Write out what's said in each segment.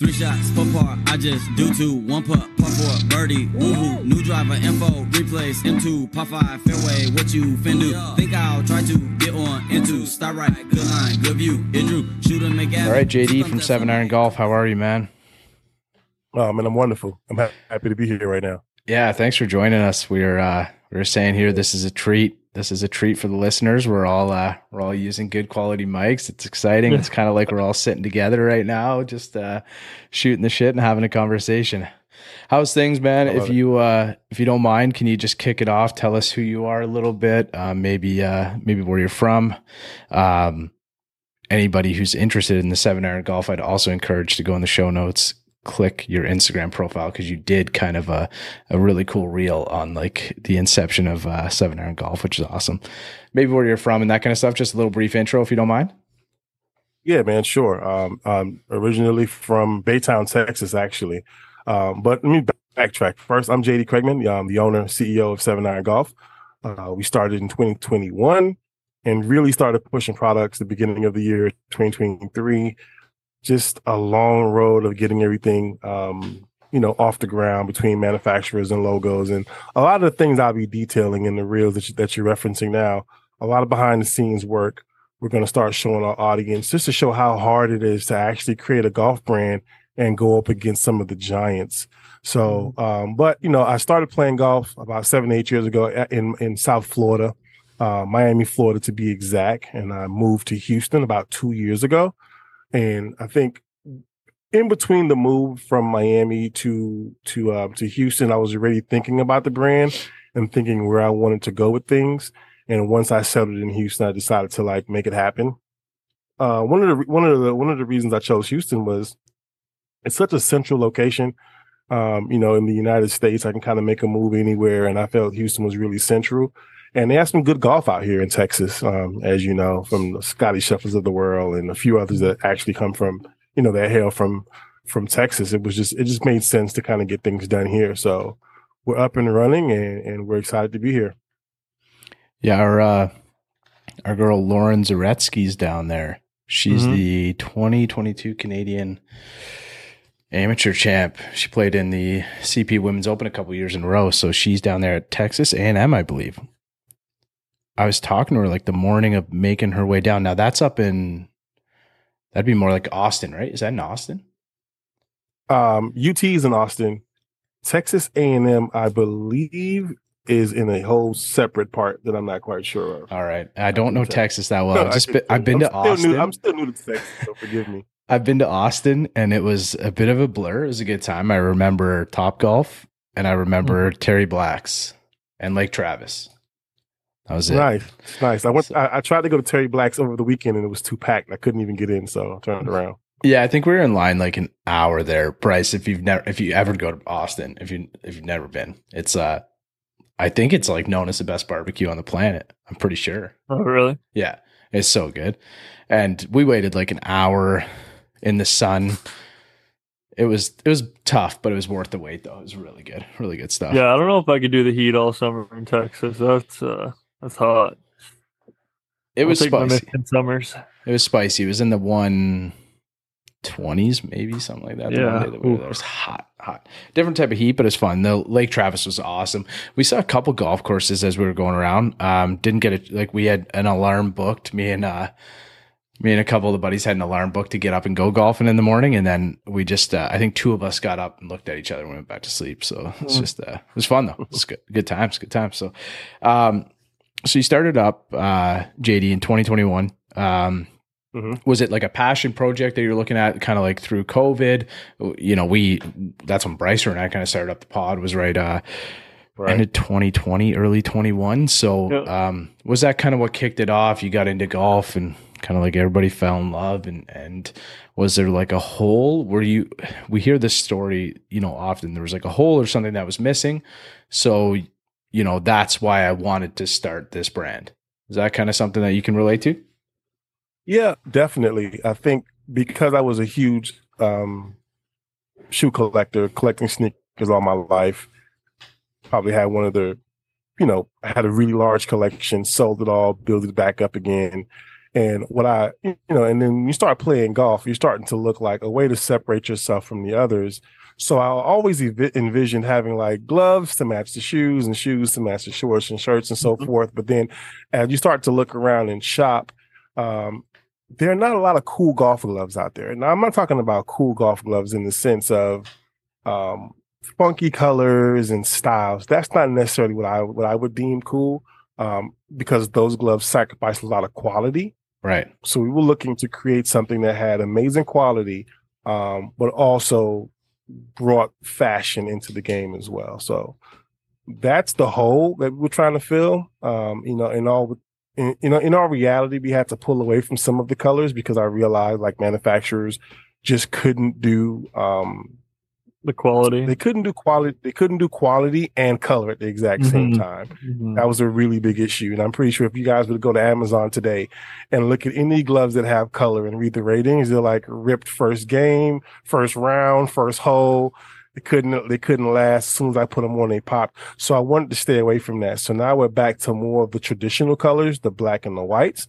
Three shots, four par, I just do two. One putt, par four, birdie, woohoo. New driver, info, replace, M2, par five, fairway, what you fin do? Think I'll try to get on into, start right, good line, good view, it drew, shoot and make All right, JD from Seven Iron Golf, how are you, man? Oh man, I'm wonderful. I'm ha- happy to be here right now. Yeah, thanks for joining us. We're uh we're saying here this is a treat. This is a treat for the listeners. We're all uh we're all using good quality mics. It's exciting. It's kind of like we're all sitting together right now, just uh shooting the shit and having a conversation. How's things, man? If it. you uh if you don't mind, can you just kick it off? Tell us who you are a little bit, uh, maybe uh maybe where you're from. Um anybody who's interested in the seven iron golf, I'd also encourage to go in the show notes, click your Instagram profile because you did kind of a, a really cool reel on like the inception of uh, seven iron golf, which is awesome. Maybe where you're from and that kind of stuff. Just a little brief intro, if you don't mind. Yeah, man, sure. Um, um, originally from Baytown, Texas, actually. Um, but let me backtrack. First, I'm JD Craigman, I'm the owner, CEO of Seven Iron Golf. Uh, we started in 2021 and really started pushing products the beginning of the year 2023. Just a long road of getting everything, um, you know, off the ground between manufacturers and logos, and a lot of the things I'll be detailing in the reels that, you, that you're referencing now. A lot of behind the scenes work we're going to start showing our audience just to show how hard it is to actually create a golf brand and go up against some of the giants. So, um, but you know, I started playing golf about seven, eight years ago in in South Florida, uh, Miami, Florida to be exact, and I moved to Houston about two years ago. And I think in between the move from Miami to to uh, to Houston, I was already thinking about the brand and thinking where I wanted to go with things. And once I settled in Houston, I decided to like make it happen. Uh, one of the one of the one of the reasons I chose Houston was it's such a central location. Um, you know, in the United States, I can kind of make a move anywhere, and I felt Houston was really central. And they have some good golf out here in Texas, um, as you know, from the Scottie Schefflers of the world and a few others that actually come from, you know, that hail from from Texas. It was just it just made sense to kind of get things done here. So we're up and running, and, and we're excited to be here. Yeah, our uh, our girl Lauren Zaretsky's down there. She's Mhm. the 2022 Canadian amateur champ. She played in the CP Women's Open a couple years in a row, so she's down there at Texas A&M, I believe. I was talking to her like the morning of making her way down. Now that's up in that'd be more like Austin, right? Is that in Austin? Um, UT is in Austin. Texas A&M, I believe, is in a whole separate part that I'm not quite sure of. All right. I don't know. Texas that well. No, I've just been, I've been I'm to Austin. New, I'm still new to Texas, so forgive me. I've been to Austin and it was a bit of a blur. It was a good time. I remember Top Golf and I remember Terry Blacks and Lake Travis. That was it. Nice, nice. I went. So- I, I tried to go to Terry Black's over the weekend, and it was too packed. I couldn't even get in, so I turned around. Yeah, I think we were in line like an hour there. Bryce, if you've never if you ever go to Austin, if you if you've never been, it's uh I think it's like known as the best barbecue on the planet. I'm pretty sure. Oh, really? Yeah, it's so good. And we waited like an hour in the sun. It was it was tough, but it was worth the wait though. It was really good. Really good stuff. Yeah, I don't know if I could do the heat all summer in Texas. That's uh, that's hot. It was I'll my spicy. Summers. It was spicy. It was in the one twenties, maybe something like that. Yeah. that we. It was hot, hot. Different type of heat, but it's fun. The Lake Travis was awesome. We saw a couple golf courses as we were going around. Um, didn't get it like we had an alarm booked. Me and uh me and a couple of the buddies had an alarm booked to get up and go golfing in the morning, and then we just uh, I think two of us got up and looked at each other and went back to sleep. So it's Mm. just uh, it was fun though. It's good, good times, good times. So, um, so you started up uh, JD in 2021. Um, Mhm. was it like a passion project that you're looking at kind of like through covid you know we that's when brycer and i kind of started up the pod was right uh Right. ended 2020 early 21 so Yeah. um was that kind of what kicked it off you got into golf and kind of like everybody fell in love and and was there like a hole where you we hear this story you know often there was like a hole or something that was missing so you know that's why i wanted to start this brand is that kind of something that you can relate to Yeah, definitely. I think because I was a huge um, shoe collector, collecting sneakers all my life, probably had one of the, you know, I had a really large collection, sold it all, built it back up again. And what I, you know, and then you start playing golf, you're starting to look like a way to separate yourself from the others. So I always ev- envisioned having like gloves to match the shoes and shoes to match the shorts and shirts and so Mhm. forth. But then as you start to look around and shop, um, there are not a lot of cool golf gloves out there. Now I'm not talking about cool golf gloves in the sense of um, funky colors and styles. That's not necessarily what I what I would deem cool um, because those gloves sacrifice a lot of quality. Right. So we were looking to create something that had amazing quality, um, but also brought fashion into the game as well. So that's the hole that we're trying to fill. Um, you know, in all, in, you know, in our reality, we had to pull away from some of the colors because I realized like manufacturers just couldn't do um, The quality. they couldn't do quality they couldn't do quality and color at the exact same Mhm. time Mhm. that was a really big issue and i'm pretty sure if you guys would go to amazon today and look at any gloves that have color and read the ratings they're like ripped first game first round first hole they couldn't they couldn't last as soon as i put them on they popped so i wanted to stay away from that so now we're back to more of the traditional colors the black and the whites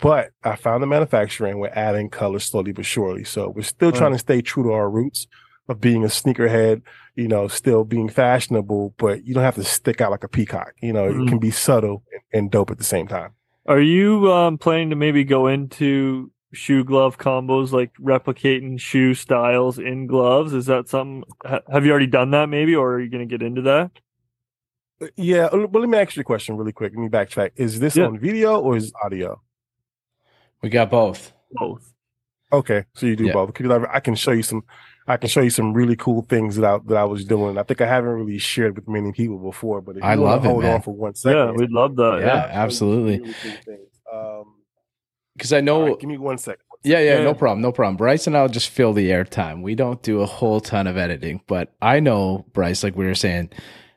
but I found the manufacturer and we're adding color slowly but surely. So we're still Right. trying to stay true to our roots of being a sneakerhead, you know, still being fashionable, but you don't have to stick out like a peacock. You know, Mhm. it can be subtle and, and dope at the same time. Are you um, planning to maybe go into shoe glove combos, like replicating shoe styles in gloves? Is that something? Ha- have you already done that, maybe, or are you going to get into that? Uh, Yeah, uh, but let me ask you a question really quick. Let me backtrack. Is this Yeah. on video or is it audio? We got both. Both. Okay, so you do Yeah. both because I, I can show you some. I can show you some really cool things that I that I was doing. I think I haven't really shared with many people before, but if you I wanna love it, hold man. on for one second, Yeah, we'd love that. Yeah, Yeah. I'll show you some absolutely. really cool things. Um, Because I know all right, give me one second. Yeah, yeah, Yeah. no problem, no problem. Bryce and I'll just fill the airtime. We don't do a whole ton of editing, but I know Bryce, like we were saying,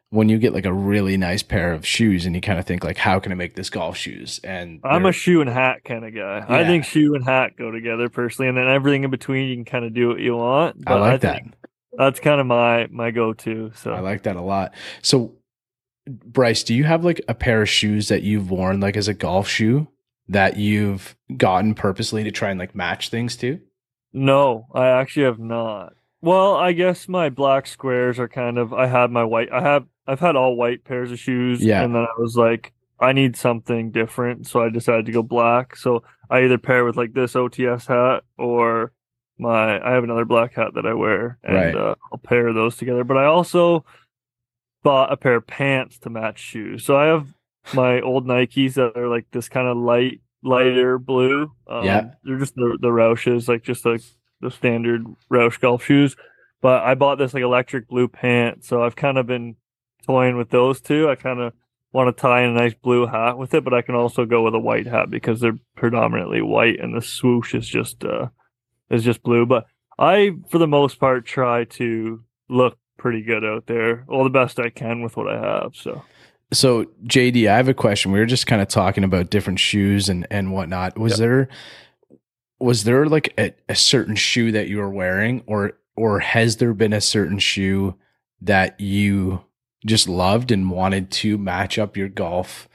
when you get like a really nice pair of shoes and you kind of think like, how can I make this golf shoes? And I'm a shoe and hat kind of guy. I think shoe and hat go together personally, and then everything in between you can kind of do what you want. I like that. That's kind of my my go to. So I like that a lot. So, Bryce, do you have like a pair of shoes that you've worn like as a golf shoe that you've gotten purposely to try and like match things to? No, I actually have not. Well, I guess my black squares are kind of. I had my white. I have. I've had all white pairs of shoes. Yeah. And then I was like, I need something different, so I decided to go black. So I either pair with like this OTS hat or my. I have another black hat that I wear, and Right. uh, I'll pair those together. But I also bought a pair of pants to match shoes. So I have my old Nikes that are like this kind of light, lighter blue. Um, Yeah. They're just the the Roshes, like just like the standard Roshe golf shoes. But I bought this like electric blue pant, so I've kind of been toying with those two. I kind of want to tie in a nice blue hat with it, but I can also go with a white hat because they're predominantly white, and the swoosh is just uh is just blue. But I, for the most part, try to look pretty good out there, all the best I can with what I have. So So, JD, I have a question. We were just kind of talking about different shoes and and whatnot. Was Yep. there was there like a, a certain shoe that you were wearing, or or has there been a certain shoe that you just loved and wanted to match up your golf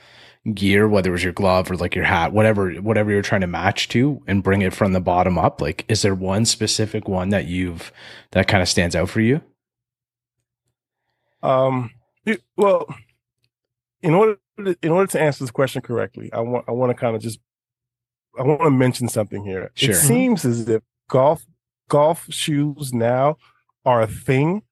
gear, whether it was your glove or like your hat, whatever whatever you're trying to match to, and bring it from the bottom up? Like, is there one specific one that you've that kind of stands out for you? Um, well, in order to, in order to answer this question correctly, I want I want to kind of just I want to mention something here. Sure. It seems as if golf golf shoes now are a thing,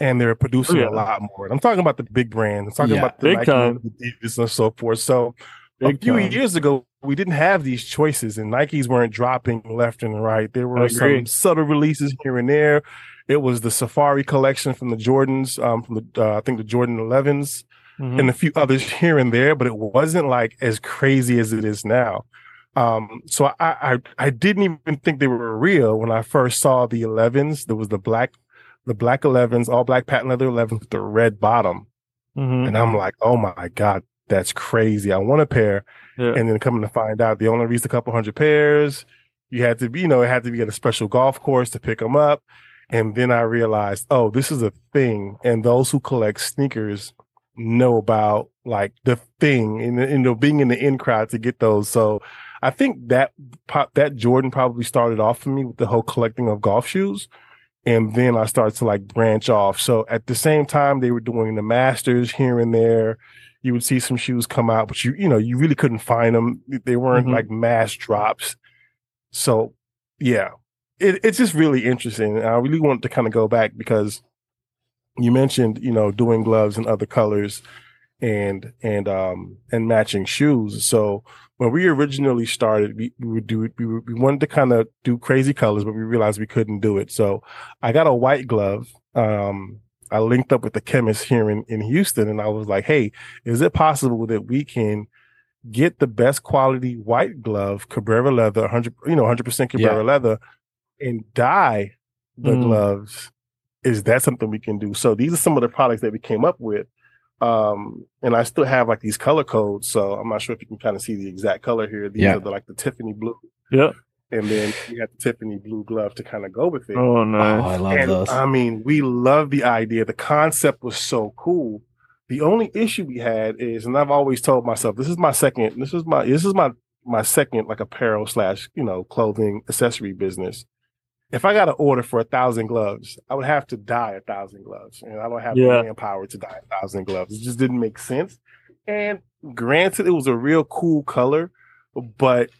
and they're producing Oh, yeah. a lot more. I'm talking about the big brands. I'm talking Yeah. about the Big Nike, time. the and so forth. So a few time. years ago, we didn't have these choices, and Nikes weren't dropping left and right. There were some subtle releases here and there. It was the Safari collection from the Jordans, um, from the uh, I think the Jordan 11s, mhm. and a few others here and there, but it wasn't like as crazy as it is now. Um, so I, I I didn't even think they were real when I first saw the 11s. There was the black the black 11s, all black patent leather 11s with the red bottom, Mhm. and I'm like, oh my god, that's crazy. I want a pair. yeah. And then coming to find out, they only released a couple hundred pairs. You had to be, you know, it had to be at a special golf course to pick them up. And then I realized, oh, this is a thing. And those who collect sneakers know about like the thing and, you know, being in the in crowd to get those. So I think that pop that Jordan probably started off for me with the whole collecting of golf shoes. And then I started to like branch off. So at the same time, they were doing the masters here and there. You would see some shoes come out, but you, you know, you really couldn't find them. They weren't mm-hmm. like mass drops. So yeah, it, it's just really interesting. I really want to kind of go back because you mentioned, you know, doing gloves in other colors and and um and matching shoes. So when we originally started, we, we would do we, we wanted to kind of do crazy colors, but we realized we couldn't do it. So I got a white glove. Um, I linked up with the chemist here in, in Houston, and I was like, "Hey, is it possible that we can get the best quality white glove, Cabretta leather, hundred you know, hundred percent Cabretta yeah. leather, and dye the mm. gloves?" Is that something we can do? So these are some of the products that we came up with. Um, and I still have like these color codes, so I'm not sure if you can kind of see the exact color here. These yeah. are the, like the Tiffany blue. Yeah. And then you have the Tiffany blue glove to kind of go with it. Oh, nice. Oh, I love and, those. I mean, we love the idea. The concept was so cool. The only issue we had is, and I've always told myself, this is my second, this is my, this is my, my second like apparel slash, you know, clothing accessory business if I got an order for a thousand gloves, I would have to dye a thousand gloves, and I don't have yeah. the manpower to dye a thousand gloves. It just didn't make sense. And granted, it was a real cool color, but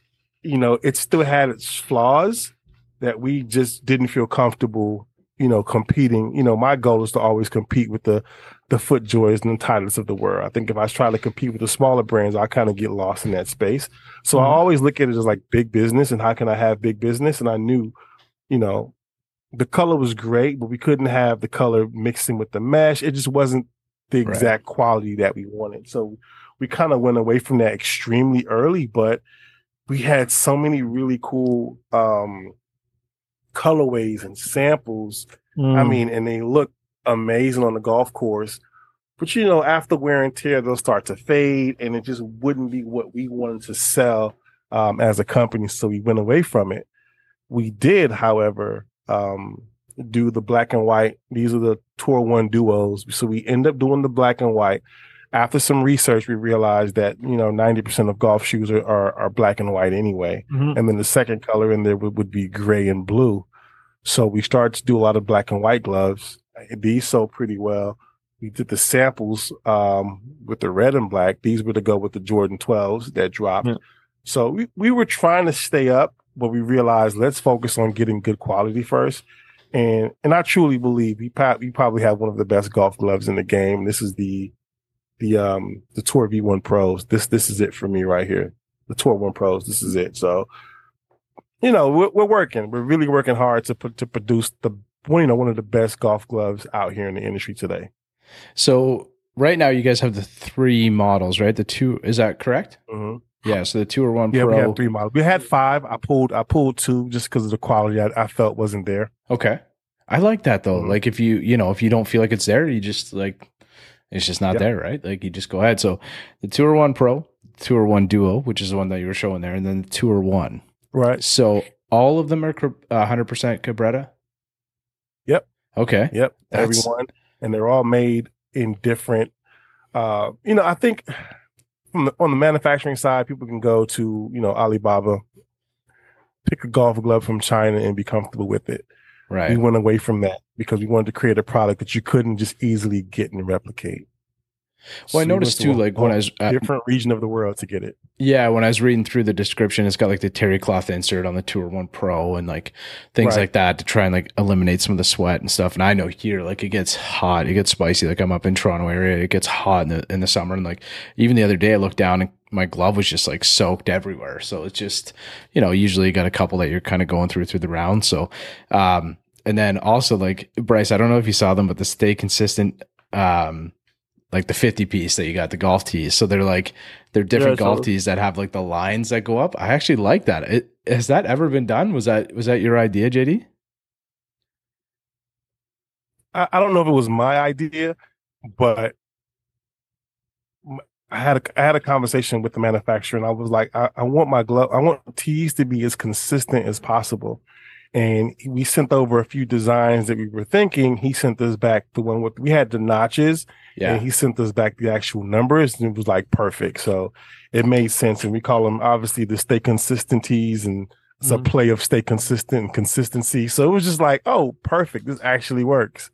you know, it still had its flaws that we just didn't feel comfortable, you know, competing. You know, my goal is to always compete with the the FootJoys and the Titleist of the world. I think if I try to compete with the smaller brands, I kind of get lost in that space. So mm-hmm. I always look at it as like big business and how can I have big business? And I knew you know, the color was great, but we couldn't have the color mixing with the mesh. It just wasn't the exact right. quality that we wanted. So we kind of went away from that extremely early, but we had so many really cool um colorways and samples. Mm. I mean, and they look amazing on the golf course. But you know, after wear and tear, they'll start to fade, and it just wouldn't be what we wanted to sell um, as a company. So we went away from it. We did, however, um, do the black and white. These are the Tour One duos. So we end up doing the black and white. After some research, we realized that you know ninety percent of golf shoes are, are, are black and white anyway, mm-hmm. and then the second color in there would, would be gray and blue. So we started to do a lot of black and white gloves. These sold pretty well. We did the samples um, with the red and black. These were to go with the Jordan 12s that dropped. Yeah. So we, we were trying to stay up but we realized let's focus on getting good quality first. And and I truly believe we, we probably have one of the best golf gloves in the game. This is the the um the Tour V1 Pros. This this is it for me right here. The Tour One Pros. This is it. So you know we're, we're working. We're really working hard to put to produce the one you know one of the best golf gloves out here in the industry today. So right now you guys have the three models, right? The two is that correct? Mm-hmm. Yeah, so the Tour One yeah, Pro. we had three models. We had five. I pulled I pulled two just because of the quality I, I, felt wasn't there. Okay, I like that though. Mm-hmm. Like if you you know if you don't feel like it's there, you just like it's just not yep. there, right? Like you just go ahead. So the Tour One Pro, Tour One Duo, which is the one that you were showing there, and then the or One. Right. So all of them are hundred percent Cabretta. Yep. Okay. Yep. That's... Everyone, and they're all made in different. Uh, you know, I think from the, on the manufacturing side, people can go to you know Alibaba, pick a golf glove from China, and be comfortable with it. Right. We went away from that because we wanted to create a product that you couldn't just easily get and replicate. Well, so I noticed too, like when I was uh, different region of the world to get it. Yeah, when I was reading through the description, it's got like the terry cloth insert on the Tour One Pro and like things right. like that to try and like eliminate some of the sweat and stuff. And I know here, like it gets hot, it gets spicy. Like I'm up in Toronto area, it gets hot in the in the summer, and like even the other day, I looked down and my glove was just like soaked everywhere. So it's just you know usually you got a couple that you're kind of going through through the round. So um and then also like Bryce, I don't know if you saw them, but the Stay Consistent um like the 50 piece that you got the golf tees. So they're like they're different yeah, golf tees that have like the lines that go up. I actually like that. It, has that ever been done? Was that was that your idea jd i, I don't know if it was my idea but I had a, I had a conversation with the manufacturer and I was like, I, I want my glove, I want tees to be as consistent as possible. and we sent over a few designs that we were thinking. He sent us back the one with we had the notches, Yeah. and he sent us back the actual numbers, and it was like perfect. So it made sense, and we call them obviously the stay consistent tees, and it's Mhm. a play of stay consistent and consistency. So it was just like, oh, perfect. This actually works.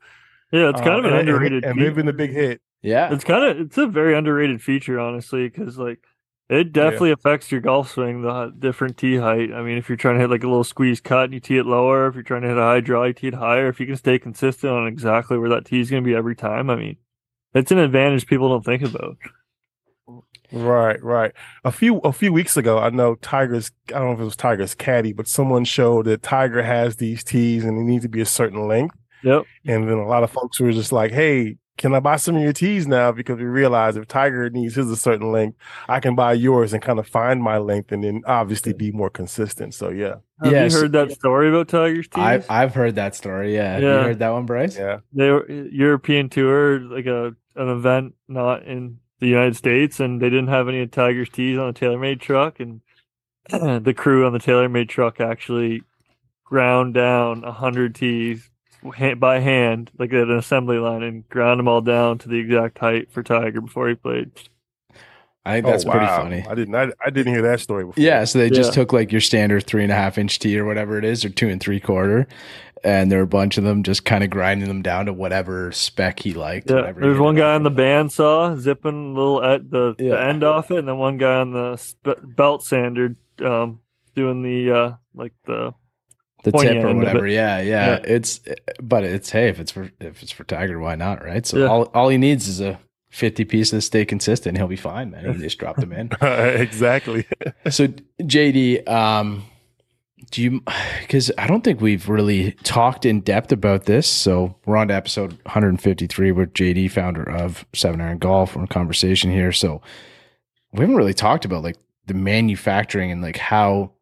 Yeah, it's kind Um, of an and- and- underrated. and, feature. they've been a big hit. yeah. It's kind of it's a very underrated feature, honestly, because like it definitely affects your golf swing. The different tee height. I mean, if you're trying to hit like a little squeeze cut and you tee it lower, if you're trying to hit a high draw, you tee it higher. If you can stay consistent on exactly where that tee is going to be every time, I mean, it's an advantage people don't think about. Right, right. A few a few weeks ago, I know Tiger's. I don't know if it was Tiger's caddy, but someone showed that Tiger has these tees and they need to be a certain length. Yep. And then a lot of folks were just like, "Hey, can I buy some of your tees now?" Because we realize if Tiger needs his a certain length, I can buy yours and kind of find my length, and then obviously be more consistent. So yeah, Have Yes. you heard that story about Tiger's tees? I've, I've heard that story. Yeah. Have You heard that one, Bryce? yeah, they were uh, European tour, like a an event not in the United States, and they didn't have any of Tiger's tees on the TaylorMade truck, and the crew on the TaylorMade truck actually ground down a hundred tees ha- by hand, like at an assembly line, and ground them all down to the exact height for Tiger before he played. I think that's Oh, pretty funny. I didn't. I, I didn't hear that story before. Yeah, so they just took like your standard three and a half inch tee or whatever it is, or two and three quarter, and there were a bunch of them just kind of grinding them down to whatever spec he liked. Yeah, there's one guy on the bandsaw zipping a little at the, the end off it, and then one guy on the sp- belt sander um, doing the uh, like the the tip or whatever. Yeah, yeah, Yeah. It's but it's hey, if it's for if it's for Tiger, why not, right? So Yeah. all all he needs is a fifty piece to stay consistent. He'll be fine, man. He just drop them in. exactly. So JD, um, do you? Because I don't think we've really talked in depth about this. So we're on to episode 153 with JD, founder of Seven Iron Golf. We're in conversation here. So we haven't really talked about like the manufacturing and like how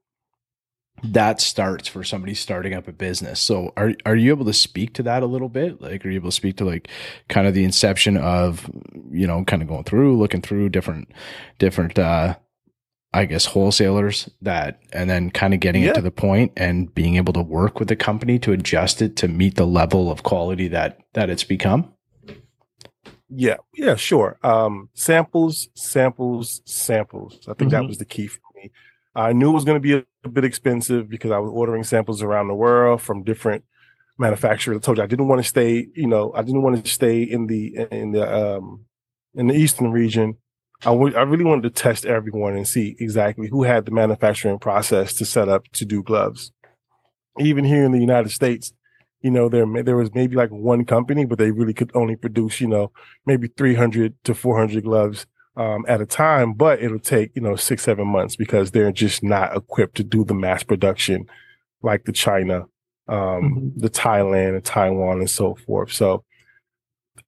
that starts for somebody starting up a business. So are are you able to speak to that a little bit? Like are you able to speak to like kind of the inception of you know kind of going through looking through different different uh I guess wholesalers that and then kind of getting Yeah. it to the point and being able to work with the company to adjust it to meet the level of quality that that it's become? Yeah, yeah, sure. Um, samples, samples, samples. I think that Mhm. was the key for me. I knew it was going to be a, bit expensive because I was ordering samples around the world from different manufacturers. I told you I didn't want to stay, you know, I didn't want to stay in the in the um in the eastern region. I I really wanted to test everyone and see exactly who had the manufacturing process to set up to do gloves. Even here in the United States, you know, there there was maybe like one company, but they really could only produce, you know, maybe 300 to 400 gloves um, at a time, but it'll take, you know, six, seven months because they're just not equipped to do the mass production like the China, um, the Thailand and Taiwan and so forth. So,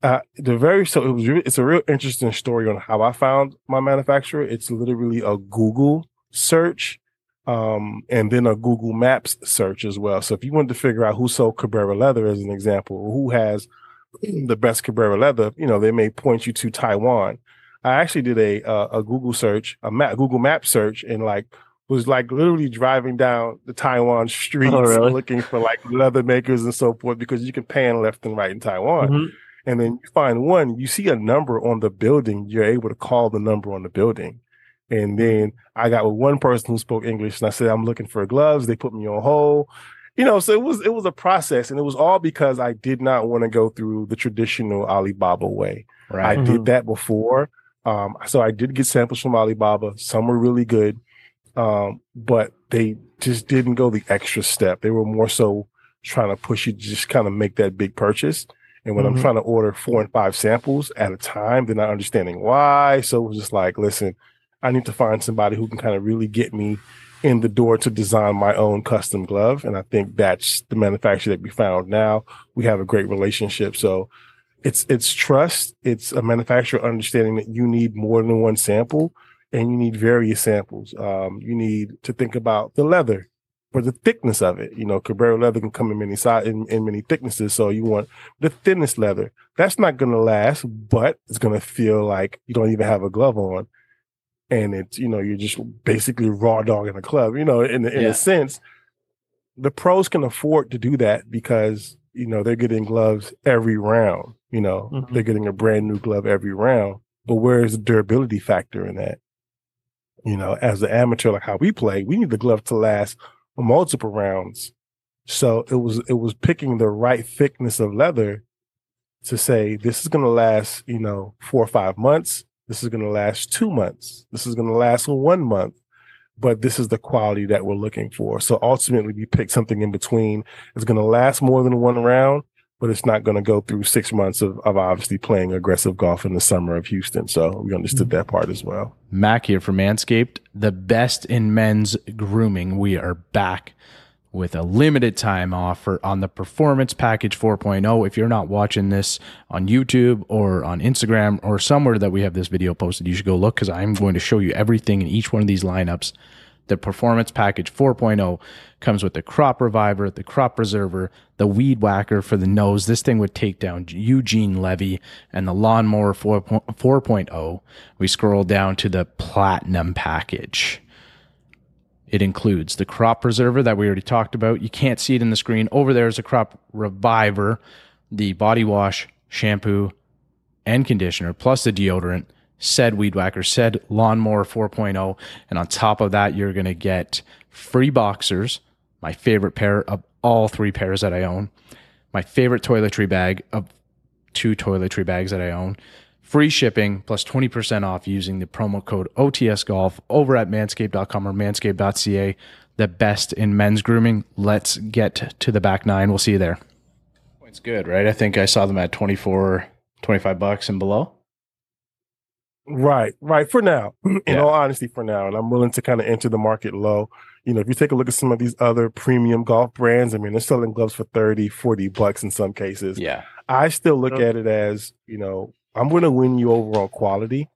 uh, the very, so it was, it's a real interesting story on how I found my manufacturer. It's literally a Google search, um, and then a Google Maps search as well. So if you wanted to figure out who sold Cabretta leather as an example, or who has the best Cabretta leather, you know, they may point you to Taiwan. I actually did a uh, a Google search, a map, Google Map search, and like was like literally driving down the Taiwan streets Oh, really? looking for like leather makers and so forth because you can pan left and right in Taiwan. Mhm. And then you find one, you see a number on the building, you're able to call the number on the building. And then I got with one person who spoke English and I said, I'm looking for gloves. They put me on hold. You know, so it was it was a process and it was all because I did not want to go through the traditional Alibaba way. Right. I Mhm. did that before. Um, so I did get samples from Alibaba. Some were really good. Um, but they just didn't go the extra step. They were more so trying to push you to just kind of make that big purchase. And when I'm Mhm. trying to order four and five samples at a time, they're not understanding why. So it was just like, listen, I need to find somebody who can kind of really get me in the door to design my own custom glove. And I think that's the manufacturer that we found now. We have a great relationship. So it's it's trust. It's a manufacturer understanding that you need more than one sample and you need various samples. Um, you need to think about the leather or the thickness of it. You know, Cabretta leather can come in many size in, in many thicknesses. So you want the thinnest leather. That's not going to last, but it's going to feel like you don't even have a glove on. And it's, you know, you're just basically raw dog in a club, you know, in, in Yeah. a sense, the pros can afford to do that because you know they're getting gloves every round. You know, Mhm. they're getting a brand new glove every round. But where's the durability factor in that? You know, as an amateur, like how we play, we need the glove to last multiple rounds. So it was it was picking the right thickness of leather to say this is going to last, you know, four or five months. This is going to last two months. This is going to last one month. But this is the quality that we're looking for. So ultimately, we picked something in between. It's going to last more than one round, but it's not going to go through six months of, of obviously playing aggressive golf in the summer of Houston. So we understood mm-hmm. that part as well. Mac here for Manscaped, the best in men's grooming. We are back with a limited time offer on the Performance Package 4.0. If you're not watching this on YouTube or on Instagram or somewhere that we have this video posted, you should go look because I'm going to show you everything in each one of these lineups. The Performance Package 4.0 comes with the Crop Reviver, the Crop Preserver, the Weed Whacker for the nose. This thing would take down Eugene Levy and the Lawnmower 4 4.0. We scroll down to the Platinum Package. It includes the crop preserver that we already talked about. You can't see it in the screen. Over there is a crop reviver, the body wash, shampoo, and conditioner, plus the deodorant, said weed whacker, said lawnmower 4.0. And on top of that, you're going to get free boxers, my favorite pair of all three pairs that I own, my favorite toiletry bag of two toiletry bags that I own, free shipping plus 20% off using the promo code OTS Golf over at manscaped.com or manscaped.ca. The best in men's grooming. Let's get to the back nine. We'll see you there. It's good, right? I think I saw them at 24, 25 bucks and below. Right, right. For now, in Yeah. all honesty, for now, and I'm willing to kind of enter the market low. You know, if you take a look at some of these other premium golf brands, I mean, they're selling gloves for 30, 40 bucks in some cases. Yeah. I still look Yep. at it as, you know, I'm going to win you over on quality.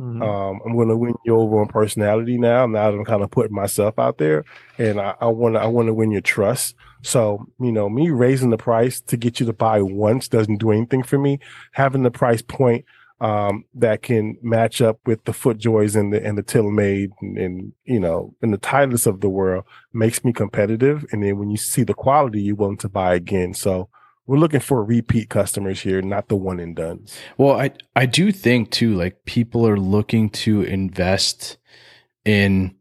Mhm. Um, I'm going to win you over on personality now. Now that I'm kind of putting myself out there, and I, I want to, I want to win your trust. So, you know, me raising the price to get you to buy once doesn't do anything for me. Having the price point um, that can match up with the FootJoys and the and the TaylorMade and, and you know and the Titleist of the world makes me competitive. And then when you see the quality, you're willing to buy again. So we're looking for repeat customers here, not the one and done. Well, I I do think too, like people are looking to invest in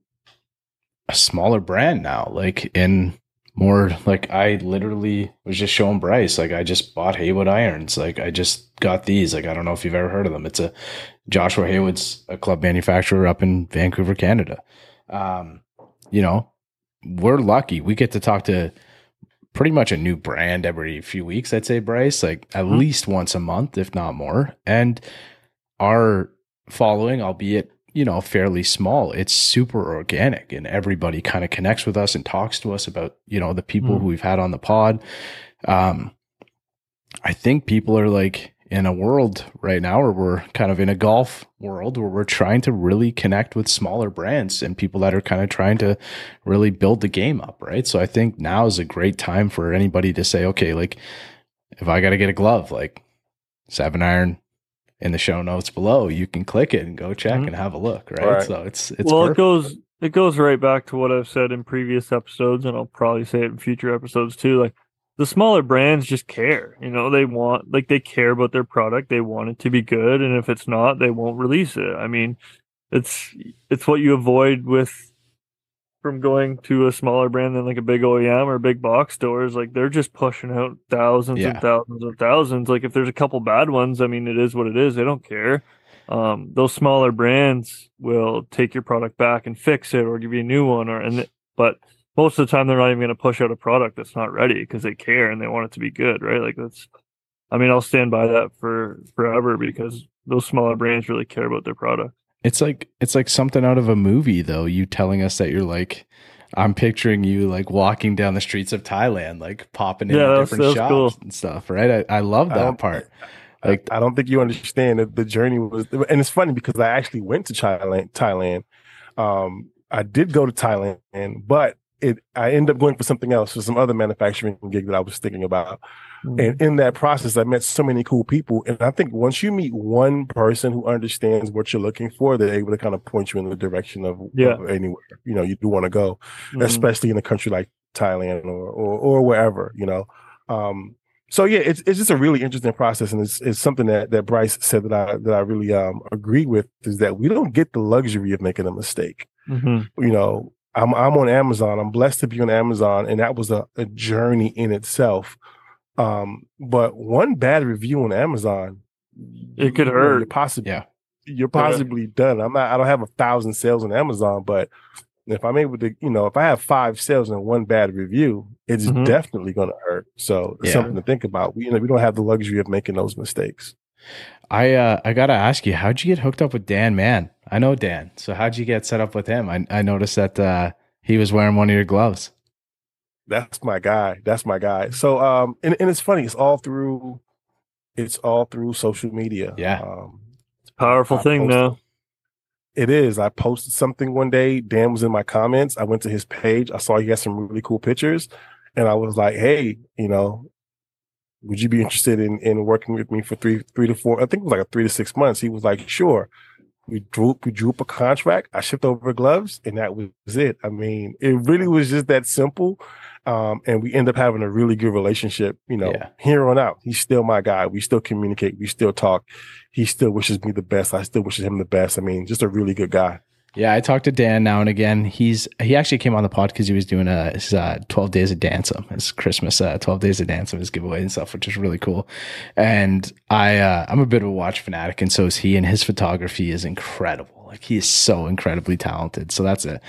a smaller brand now, like in more like I literally was just showing Bryce, like I just bought Haywood irons. Like I just got these. Like I don't know if you've ever heard of them. It's a Joshua Haywood's a club manufacturer up in Vancouver, Canada. Um, you know, we're lucky. We get to talk to pretty much a new brand every few weeks, I'd say, Bryce, like at Mhm. least once a month, if not more. And our following, albeit, you know, fairly small, it's super organic and everybody kind of connects with us and talks to us about, you know, the people Mhm. who we've had on the pod. Um, I think people are like in a world right now where we're kind of in a golf world where we're trying to really connect with smaller brands and people that are kind of trying to really build the game up, right? So I think now is a great time for anybody to say, okay, like if I got to get a glove, like seven iron in the show notes below, you can click it and go check Mhm. and have a look, right? Right. So it's it's well, perfect. it goes it goes right back to what I've said in previous episodes, and I'll probably say it in future episodes too. Like the smaller brands just care, you know, they want like they care about their product, they want it to be good, and if it's not, they won't release it. I mean, it's it's what you avoid with from going to a smaller brand than like a big OEM or big box stores. Like they're just pushing out thousands Yeah. and thousands of thousands. Like if there's a couple bad ones, I mean, it is what it is. They don't care um, those smaller brands will take your product back and fix it or give you a new one or and but most of the time they're not even going to push out a product that's not ready because they care and they want it to be good right like that's i mean i'll stand by that for forever because those smaller brands really care about their product It's like it's like something out of a movie though. You telling us that you're like I'm picturing you like walking down the streets of Thailand, like popping in Yeah, at that's- different that's shops cool. and stuff, right? I, I love that don't- part. Like Like I don't think you understand that the journey was, and it's funny because I actually went to Thailand. Thailand, um, I did go to Thailand, but it I ended up going for something else for some other manufacturing gig that I was thinking about. And in that process, I met so many cool people. And I think once you meet one person who understands what you're looking for, they're able to kind of point you in the direction of, Yeah. of anywhere you know you do want to go, Mhm. especially in a country like Thailand or or, or wherever, you know. Um, so yeah, it's it's just a really interesting process, and it's it's something that that Bryce said that I that I really um agree with is that we don't get the luxury of making a mistake. Mm-hmm. You know, I'm I'm on Amazon. I'm blessed to be on Amazon, and that was a, a journey in itself. Um, but one bad review on Amazon, It could you hurt. You're possibly, Yeah. you're possibly done. I'm not. I don't have a thousand sales on Amazon, but if I'm able to, you know, if I have five sales and one bad review, it's Mhm. definitely going to hurt. So it's Yeah. something to think about. We, you know, we don't have the luxury of making those mistakes. I uh, I gotta ask you, how'd you get hooked up with Dan Mann? I know Dan, so how'd you get set up with him? I I noticed that uh, he was wearing one of your gloves. That's my guy. That's my guy. So, um, and, and it's funny. It's all through, it's all through social media. Yeah. Um, it's a Powerful I thing posted- now. It is. I posted something one day. Dan was in my comments. I went to his page. I saw he had some really cool pictures, and I was like, "Hey, you know, would you be interested in in working with me for three three to four? I think it was like a three to six months." He was like, "Sure." We drew we drew up a contract. I shipped over gloves, and that was it. I mean, it really was just that simple. Um, and we end up having a really good relationship. You know, Yeah. here on out, he's still my guy. We still communicate. We still talk. He still wishes me the best. I still wishes him the best. I mean, just a really good guy. Yeah, I talk to Dan now and again. He's he actually came on the pod because he was doing a his uh, twelve days of dancing, his Christmas uh, twelve days of dancing, his giveaway and stuff, which is really cool. And I uh, I'm a bit of a watch fanatic, and so is he. And his photography is incredible. Like he is so incredibly talented. So that's a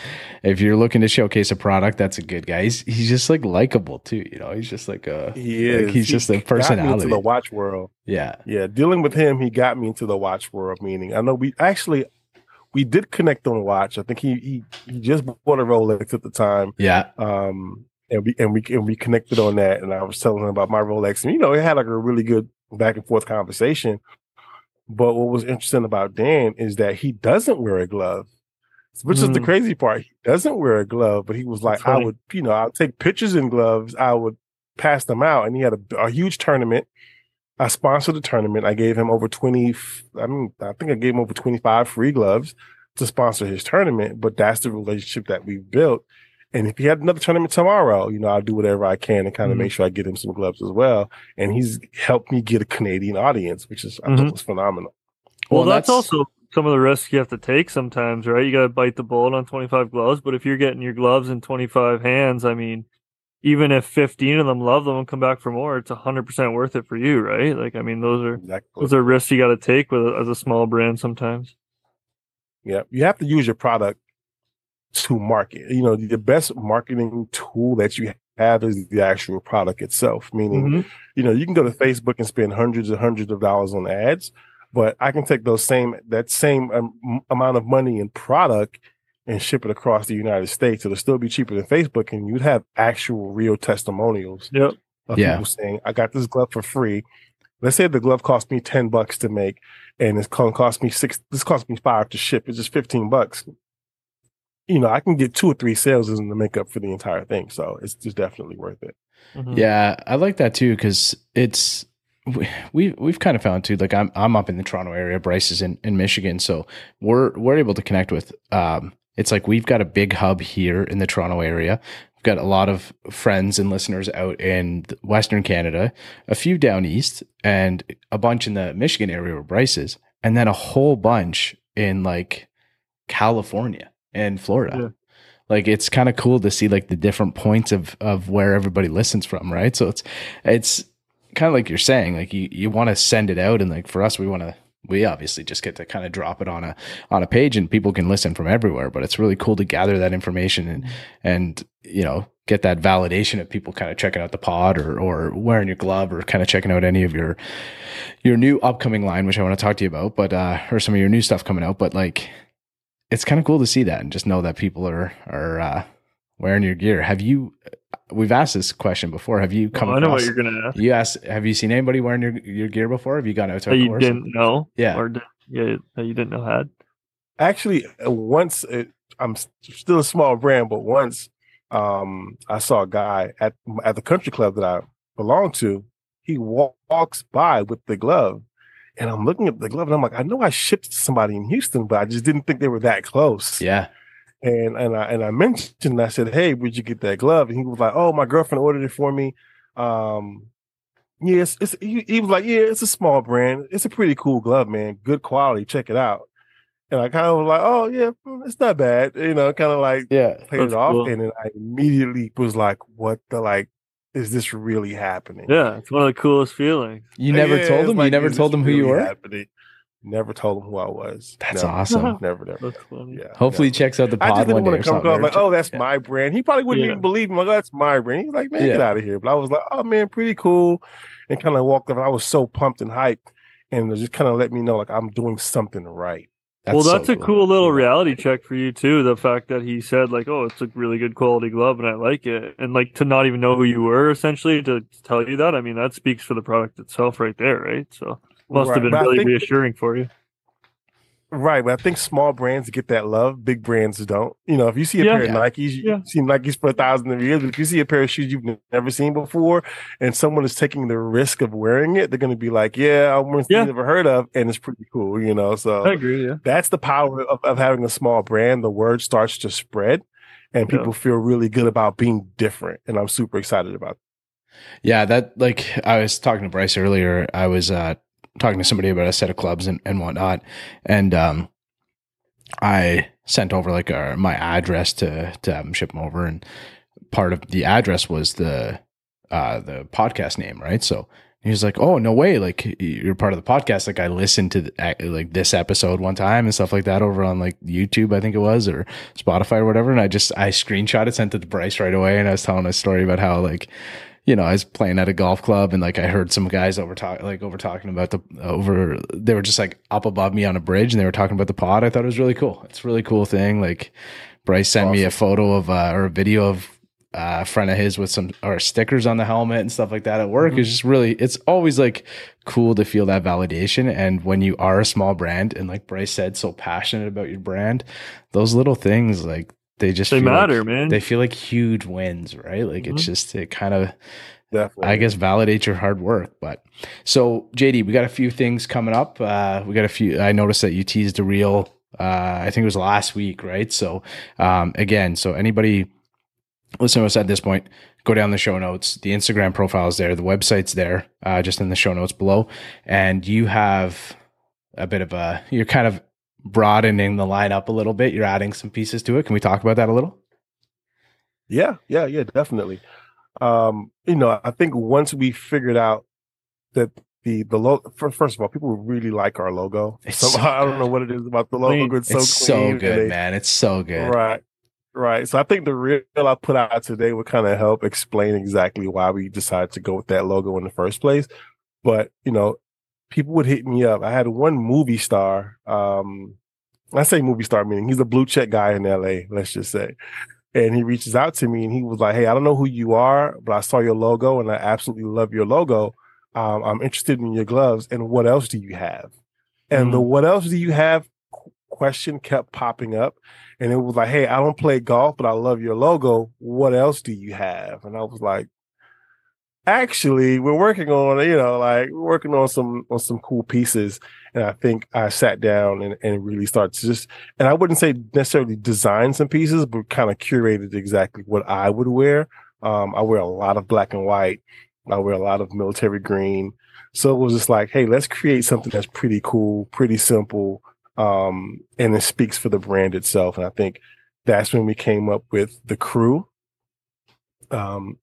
if you're looking to showcase a product, that's a good guy. He's he's just like likable too. You know, he's just like a He Like, he's He just a got me personality. into the watch world. yeah Yeah, dealing with him, he got me into the watch world. Meaning, I know we actually we did connect on watch. I think he he, he just bought a Rolex at the time. yeah Um, and we and we and we connected on that. And I was telling him about my Rolex, and you know, it had like a really good back and forth conversation. But what was interesting about Dan is that he doesn't wear a glove, which is the Mm. crazy part. He doesn't wear a glove, but he was like, I would, you know, I'll take pictures in gloves. I would pass them out, and he had a, a huge tournament. I sponsored the tournament. I gave him over twenty. f- I mean, I think I gave him over twenty five free gloves to sponsor his tournament. But that's the relationship that we built. And if he had another tournament tomorrow, you know, I'll do whatever I can to kind of Mhm. make sure I get him some gloves as well. And he's helped me get a Canadian audience, which is I Mhm. thought was phenomenal. Well, Well, that's, that's- also some of the risks you have to take sometimes, right? You got to bite the bullet on 25 gloves, but if you're getting your gloves in 25 hands, I mean, even if 15 of them love them and come back for more, it's 100% worth it for you, right? Like, I mean, those are Exactly. those are risks you got to take with as a small brand sometimes. Yeah, you have to use your product to market. You know, the best marketing tool that you have is the actual product itself. Meaning, Mhm. you know, you can go to Facebook and spend hundreds and hundreds of dollars on ads, but I can take those same that same um, amount of money in product and ship it across the United States. It'll still be cheaper than Facebook, and you'd have actual real testimonials Yep. of Yeah. people saying, "I got this glove for free." Let's say the glove cost me ten bucks to make, and it's going cost me six. This cost me five to ship. It's just fifteen bucks. You know, I can get two or three sales in to make up for the entire thing. So it's just definitely worth it. Mhm. Yeah, I like that too because it's we we- we've kind of found too. Like I'm I'm up in the Toronto area, Bryce is in, in Michigan, so we're we're able to connect with. Um, it's like we've got a big hub here in the Toronto area. We've got a lot of friends and listeners out in Western Canada, a few down east, and a bunch in the Michigan area where Bryce is, and then a whole bunch in like California and Florida Yeah. like it's kind of cool to see like the different points of of where everybody listens from right so it's it's kind of like you're saying like you you want to send it out and like for us we want to we obviously just get to kind of drop it on a on a page and people can listen from everywhere but it's really cool to gather that information and and you know get that validation of people kind of checking out the pod or or wearing your glove or kind of checking out any of your your new upcoming line which I want to talk to you about but uh or some of your new stuff coming out but like it's kind of cool to see that and just know that people are are uh, wearing your gear. Have you? We've asked this question before. Have you come? Well, I know what you're gonna ask. You asked. Have you seen anybody wearing your your gear before? Have you gone out to That a you course? didn't know, Yeah. or did, yeah, that you didn't know had. Actually, uh, once it, I'm still a small brand, but once um, I saw a guy at at the country club that I belong to. He wa- walks by with the glove, and I'm looking at the glove, and I'm like, I know I shipped to somebody in Houston, but I just didn't think they were that close. Yeah, And and I and I mentioned, I said, "Hey, where'd you get that glove?" And he was like, "Oh, my girlfriend ordered it for me." Um, yes, it's, he, he was like, "Yeah, it's a small brand. It's a pretty cool glove, man. Good quality. Check it out." And I kind of was like, "Oh yeah, mm, it's not bad," you know, kind of like Yeah. played it off, cool. and then I immediately was like, "What the like? Is this really happening?" Yeah, it's one of the coolest feelings. You never Yeah, told it's him. like, you never told this him who you were. happening? Never told him who I was. That's Never. awesome. Never, never. That's funny. Yeah. Hopefully, he checks out the I just didn't day want to come something. like, oh, that's Yeah. my brand. He probably wouldn't Yeah. even believe me. Like, oh, that's my brand. He's like, man, get out of here. But I was like, oh man, pretty cool. And kind of walked up. I was so pumped and hyped. And it just kind of let me know like I'm doing something right. well, so that's a cool little reality check for you too. The fact that he said like, "Oh, it's a really good quality glove, and I like it," and like to not even know who you were, essentially, to tell you that. I mean, that speaks for the product itself, right there, right? So must Right. have been But really think- reassuring for you. Right, but I think small brands get that love, big brands don't. You know, if you see a Yeah. pair of Nikes, you've Yeah. seen Nikes for a thousand of years, but if you see a pair of shoes you've never seen before and someone is taking the risk of wearing it, they're going to be like, yeah, I'm wearing something Yeah. you've never heard of, and it's pretty cool, you know? So I agree. Yeah. that's the power of, of having a small brand. The word starts to spread and Yeah. people feel really good about being different. And I'm super excited about Yeah, that like I was talking to Bryce earlier. I was uh talking to somebody about a set of clubs and, and whatnot. And um I sent over like my address to to have them ship them over and part of the address was the uh the podcast name, right? So he was like, "Oh, no way! Like you're part of the podcast. Like I listened to the, like this episode one time and stuff like that over on like YouTube, I think it was, or Spotify or whatever." And I just I screenshot it, sent it to Bryce right away, and I was telling a story about how like you know, I was playing at a golf club and like I heard some guys over talk like over talking about the over they were just like up above me on a bridge and they were talking about the pod. I thought it was really cool. It's a really cool thing. Like Bryce sent me a photo of uh, or a video of uh, a friend of his with some or stickers on the helmet and stuff like that at work. It's just really it's always like cool to feel that validation. And when you are a small brand and like Bryce said, so passionate about your brand, those little things like they just They feel like- matter, man. They feel like huge wins, right? Like it's Mhm. just it kind of Definitely. I guess validate your hard work. But so JD, we got a few things coming up. Uh, we got a few. I noticed that you teased a reel. Uh, I think it was last week, right? So um, again, so anybody listening to us at this point, go down the show notes. The Instagram profile is there. The website's there, uh, just in the show notes below. And you have a bit of a. You're kind of broadening the lineup a little bit. You're adding some pieces to it. Can we talk about that a little? Yeah, yeah, yeah, definitely. Um, you know, I think once we figured out that the the logo, first of all, people really like our logo. Somehow, so I don't know what it is about the logo. It's so it's clean. so good, they- man. It's so good. Right. Right. So I think the reel I put out today would kind of help explain exactly why we decided to go with that logo in the first place. But, you know, people would hit me up. I had one movie star. Um, I say movie star meaning he's a blue check guy in LA, let's just say. And he reaches out to me and he was like, Hey, I don't know who you are, but I saw your logo and I absolutely love your logo. Um, I'm interested in your gloves. And what else do you have? And the what else do you have question kept popping up. And it was like, Hey, I don't play golf, but I love your logo. What else do you have? And I was like, actually, we're working on, you know, like working on some, on some cool pieces. And I think I sat down and, and really started to just, and I wouldn't say necessarily design some pieces, but kind of curated exactly what I would wear. Um, I wear a lot of black and white. I wear a lot of military green. So it was just like, Hey, let's create something that's pretty cool, pretty simple. Um, and it speaks for the brand itself. And I think that's when we came up with the crew. Um,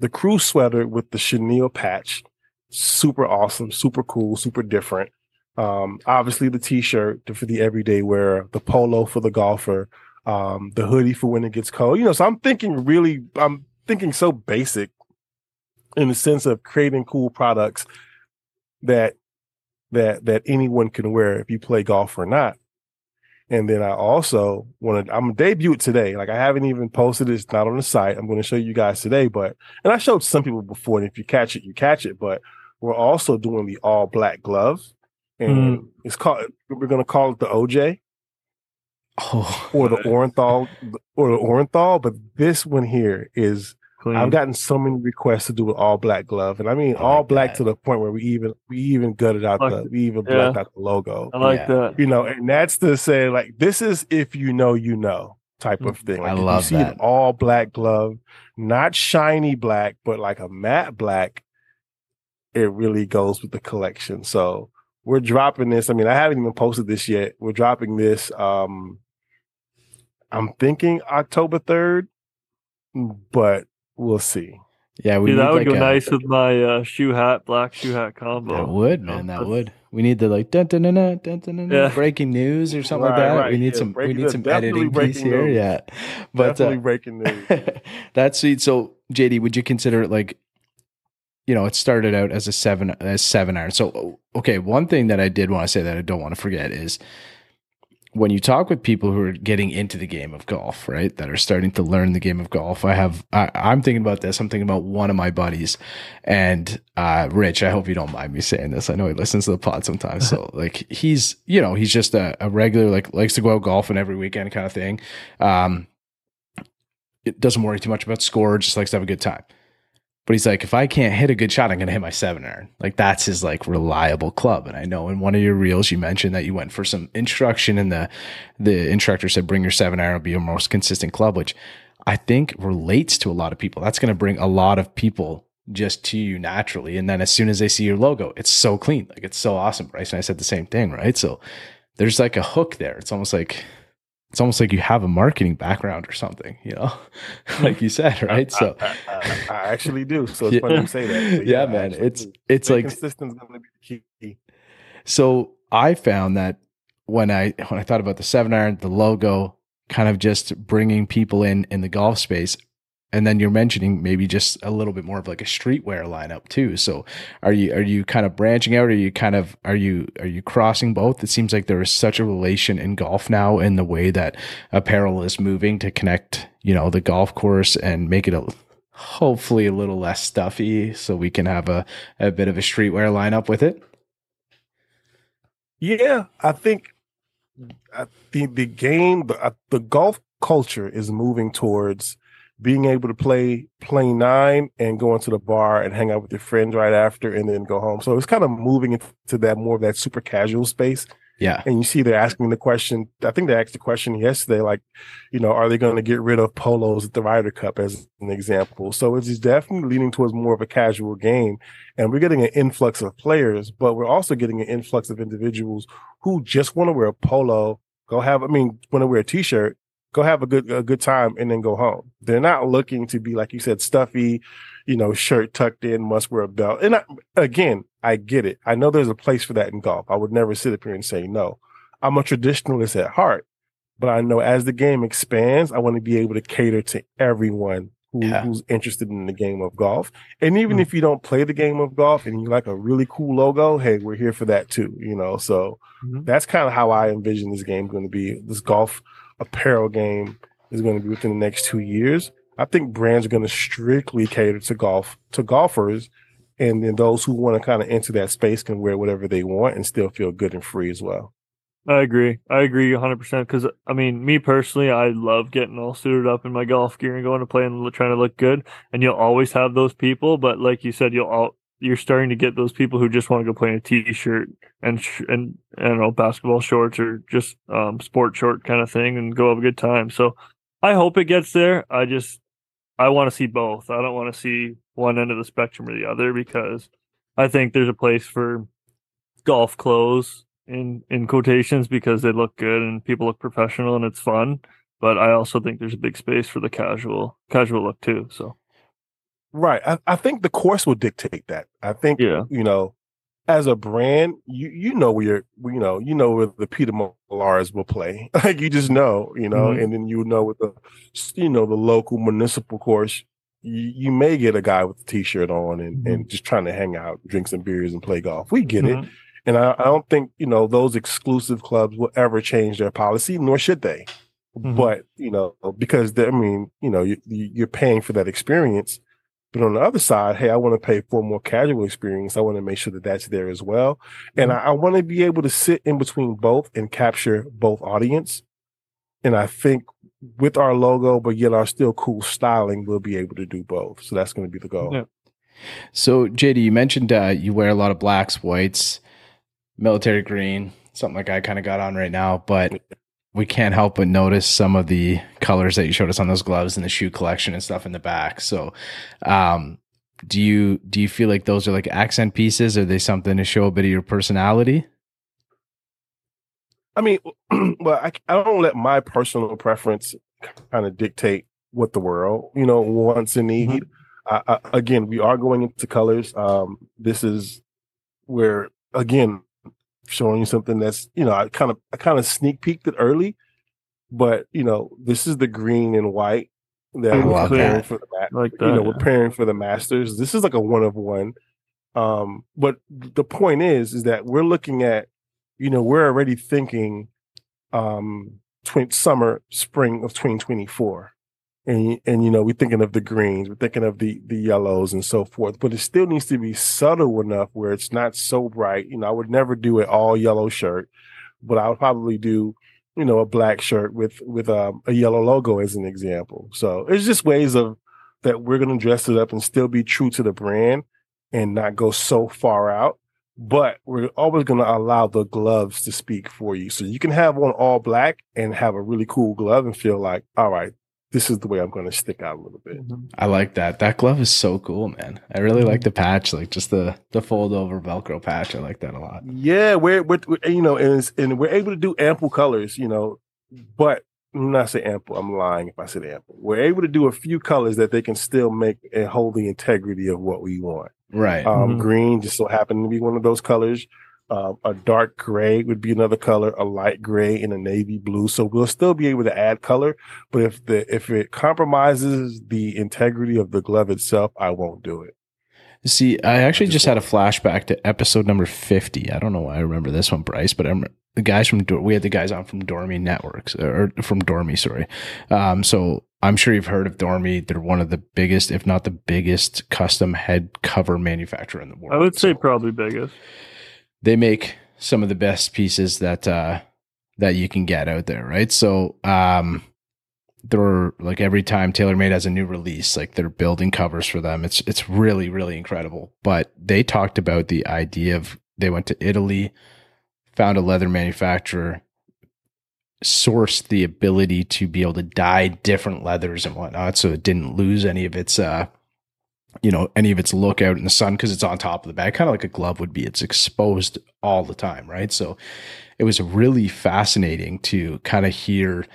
the crew sweater with the chenille patch, super awesome, super cool, super different. Um, obviously the t-shirt for the everyday wearer, the polo for the golfer, um, the hoodie for when it gets cold. You know, so I'm thinking really, I'm thinking so basic in the sense of creating cool products that that that anyone can wear if you play golf or not. And then I also want to, I'm debut it today. Like I haven't even posted it. It's not on the site. I'm going to show you guys today, but, and I showed some people before. And if you catch it, you catch it. But we're also doing the all black glove. And hmm. it's called, we're going to call it the OJ Oh, or the Orenthal or the Orenthal. But this one here is, Clean. I've gotten so many requests to do an all black glove. And I mean, I all like black that. to the point where we even, we even gutted out Like the, we even Yeah. blacked out the logo I like Yeah. that. you know, and that's to say, like, this is if you know, you know. type of thing. I Like, if love you see that. an all black glove, not shiny black, but like a matte black. It really goes with the collection. So we're dropping this. I mean, I haven't even posted this yet. We're dropping this. Um, I'm thinking October third, but we'll see. Yeah, we Dude, need that would like go a- nice with my uh, shoe hat, black shoe hat combo. That would, man. That would. We need the like dun, dun, dun, dun, dun, dun, dun, Yeah. breaking news or something like that. right, we need yeah, some. We need some editing piece breaking here. news. Yeah, but Definitely uh, breaking news. that's sweet. So, JD, would you consider it like, you know, it started out as a seven as seven iron. So, okay, one thing that I did want to say that I don't want to forget is when you talk with people who are getting into the game of golf, right, that are starting to learn the game of golf. I have, I, I'm thinking about this. I'm thinking about one of my buddies, and uh, Rich. I hope you don't mind me saying this. I know he listens to the pod sometimes. So, like, he's, you know, he's just a, a regular, like, likes to go out golfing every weekend kind of thing. Um, it doesn't worry too much about score, just likes to have a good time. But he's like, if I can't hit a good shot, I'm going to hit my seven iron. Like that's his like reliable club. And I know in one of your reels, you mentioned that you went for some instruction and the, the instructor said, bring your seven iron be your most consistent club, which I think relates to a lot of people. That's going to bring a lot of people just to you naturally. And then as soon as they see your logo, it's so clean. Like it's so awesome. Bryce and I said the same thing, right? So there's like a hook there. It's almost like, it's almost like you have a marketing background or something, you know, like you said, right? So, I, I, I actually do. So it's Yeah. funny you say that. Yeah, I man, it's do. it's like consistent is going to be the key. so. I found that when I when I thought about the seven iron, the logo, kind of just bringing people in in the golf space, and then you're mentioning maybe just a little bit more of like a streetwear lineup too. So, are you are you kind of branching out? Are you kind of are you are you crossing both? It seems like there is such a relation in golf now in the way that apparel is moving to connect, you know, the golf course and make it a hopefully a little less stuffy, so we can have a a bit of a streetwear lineup with it. Yeah, I think I think the game, the, uh, the golf culture is moving towards being able to play play nine and go into the bar and hang out with your friends right after and then go home. So it's kind of moving into that more of that super casual space. Yeah. And you see they're asking the question. I think they asked the question yesterday, like, you know, are they going to get rid of polos at the Ryder Cup as an example? So it's definitely leaning towards more of a casual game. And we're getting an influx of players, but we're also getting an influx of individuals who just want to wear a polo, go have, I mean, want to wear a t-shirt, go have a good, a good time and then go home. They're not looking to be, like you said, stuffy, you know, shirt tucked in, must wear a belt. And I, again, I get it. I know there's a place for that in golf. I would never sit up here and say no. I'm a traditionalist at heart, but I know as the game expands, I want to be able to cater to everyone who, Yeah. who's interested in the game of golf. And even Mm. if you don't play the game of golf and you like a really cool logo, hey, we're here for that too, you know? So Mhm. that's kind of how I envision this game going to be. This golf apparel game is going to be within the next two years. I think brands are going to strictly cater to golf, to golfers. And then those who want to kind of enter that space can wear whatever they want and still feel good and free as well. I agree. I agree 100% because, I mean, me personally, I love getting all suited up in my golf gear and going to play and trying to look good. And you'll always have those people. But like you said, you'll all, you're starting to get those people who just want to go play in a t-shirt and, sh- and, I don't know, basketball shorts or just um, sport short kind of thing and go have a good time. So I hope it gets there. I just, I want to see both. I don't want to see one end of the spectrum or the other because I think there's a place for golf clothes in in quotations because they look good and people look professional and it's fun. But I also think there's a big space for the casual casual look too. So Right. I, I think the course will dictate that. I think, yeah, you know, as a brand, you you know where you're, you know, you know where the Peter Millars will play. like you just know, you know, Mhm. and then you know with the, you know, the local municipal course, you, you may get a guy with a t-shirt on and, and just trying to hang out, drink some beers and play golf. We get it. Mhm. And I, I don't think, you know, those exclusive clubs will ever change their policy, nor should they. Mhm. But, you know, because I mean, you know, you, you- you're paying for that experience. But on the other side, hey, I want to pay for a more casual experience. I want to make sure that that's there as well. And I, I want to be able to sit in between both and capture both audience. And I think with our logo, but yet our still cool styling, we'll be able to do both. So that's going to be the goal. Yeah. So, JD, you mentioned uh, you wear a lot of blacks, whites, military green, something like I kind of got on right now. But we can't help but notice some of the colors that you showed us on those gloves and the shoe collection and stuff in the back. So, um, do you do you feel like those are like accent pieces? Are they something to show a bit of your personality? I mean, well, I, I don't let my personal preference kind of dictate what the world, you know, wants and need. Mm-hmm. I, I, again, we are going into colors. Um, this is where, again, showing you something that's, you know, I kind of, I kind of sneak peeked it early, but you know, this is the green and white that we're preparing that. for the, like that, you know, we're preparing for the masters. This is like a one of one. Um, but the point is, is that we're looking at you know, we're already thinking um twin, summer, spring of 2024. And, and you know we're thinking of the greens we're thinking of the the yellows and so forth but it still needs to be subtle enough where it's not so bright you know i would never do an all yellow shirt but i would probably do you know a black shirt with with um, a yellow logo as an example so it's just ways of that we're going to dress it up and still be true to the brand and not go so far out but we're always going to allow the gloves to speak for you. So you can have one all black and have a really cool glove and feel like, all right, this is the way I'm going to stick out a little bit. Mm-hmm. I like that. That glove is so cool, man. I really like mm-hmm. the patch, like just the the fold over Velcro patch. I like that a lot. Yeah, we're, we're, we're you know, and and we're able to do ample colors, you know, but I'm not say ample. I'm lying if I said ample. We're able to do a few colors that they can still make and hold the integrity of what we want. Right. Um, mm-hmm. Green just so happened to be one of those colors. Uh, a dark gray would be another color, a light gray and a navy blue. So we'll still be able to add color, but if the if it compromises the integrity of the glove itself, I won't do it. See, I actually just, just had a flashback to episode number 50. I don't know why I remember this one, Bryce, but I'm the guys from, we had the guys on from Dormie Networks or from Dormie, sorry. Um, so I'm sure you've heard of Dormie. They're one of the biggest, if not the biggest, custom head cover manufacturer in the world. I would say so probably biggest. They make some of the best pieces that uh, that you can get out there, right? So, um, they're like every time TaylorMade has a new release, like they're building covers for them. It's it's really really incredible. But they talked about the idea of they went to Italy, found a leather manufacturer, sourced the ability to be able to dye different leathers and whatnot, so it didn't lose any of its uh you know any of its look out in the sun because it's on top of the bag kind of like a glove would be it's exposed all the time right so it was really fascinating to kind of hear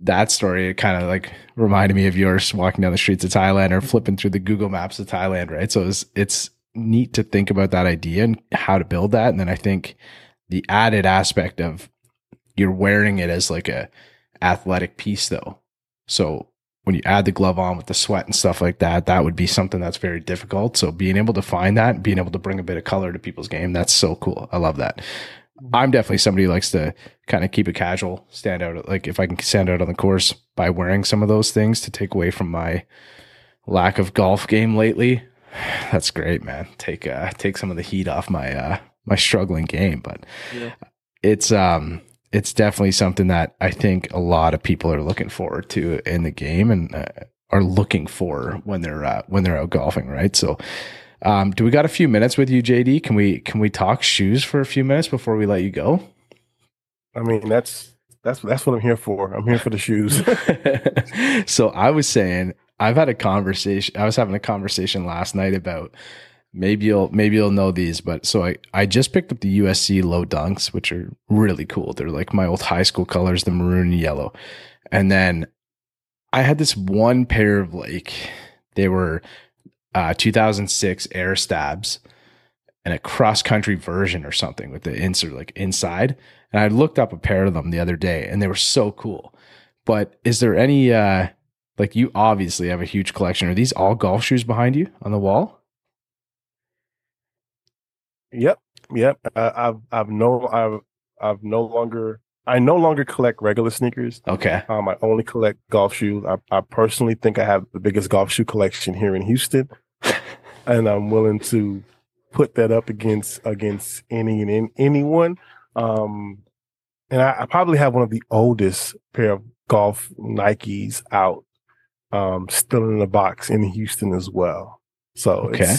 that story, it kind of like reminded me of yours walking down the streets of Thailand or flipping through the Google Maps of Thailand, right? So it's it's neat to think about that idea and how to build that. And then I think the added aspect of you're wearing it as like a athletic piece though. So when you add the glove on with the sweat and stuff like that, that would be something that's very difficult. So being able to find that, being able to bring a bit of color to people's game, that's so cool. I love that. I'm definitely somebody who likes to kind of keep it casual, stand out. Like if I can stand out on the course by wearing some of those things to take away from my lack of golf game lately, that's great, man. Take uh take some of the heat off my uh my struggling game. But yeah. it's um it's definitely something that I think a lot of people are looking forward to in the game and uh, are looking for when they're uh, when they're out golfing, right? So um, do we got a few minutes with you, JD? Can we can we talk shoes for a few minutes before we let you go? I mean, that's that's that's what I'm here for. I'm here for the shoes. so I was saying I've had a conversation. I was having a conversation last night about maybe you'll maybe you'll know these, but so I I just picked up the USC low dunks, which are really cool. They're like my old high school colors, the maroon and yellow. And then I had this one pair of like they were uh, 2006 Air Stabs and a cross country version or something with the insert like inside. And I looked up a pair of them the other day and they were so cool. But is there any, uh, like you obviously have a huge collection. Are these all golf shoes behind you on the wall? Yep. Yep. Uh, I've, I've no, I've, I've no longer, I no longer collect regular sneakers. Okay. Um, I only collect golf shoes. I, I personally think I have the biggest golf shoe collection here in Houston and I'm willing to put that up against against any and anyone. Um, and I, I, probably have one of the oldest pair of golf Nikes out, um, still in the box in Houston as well. So okay.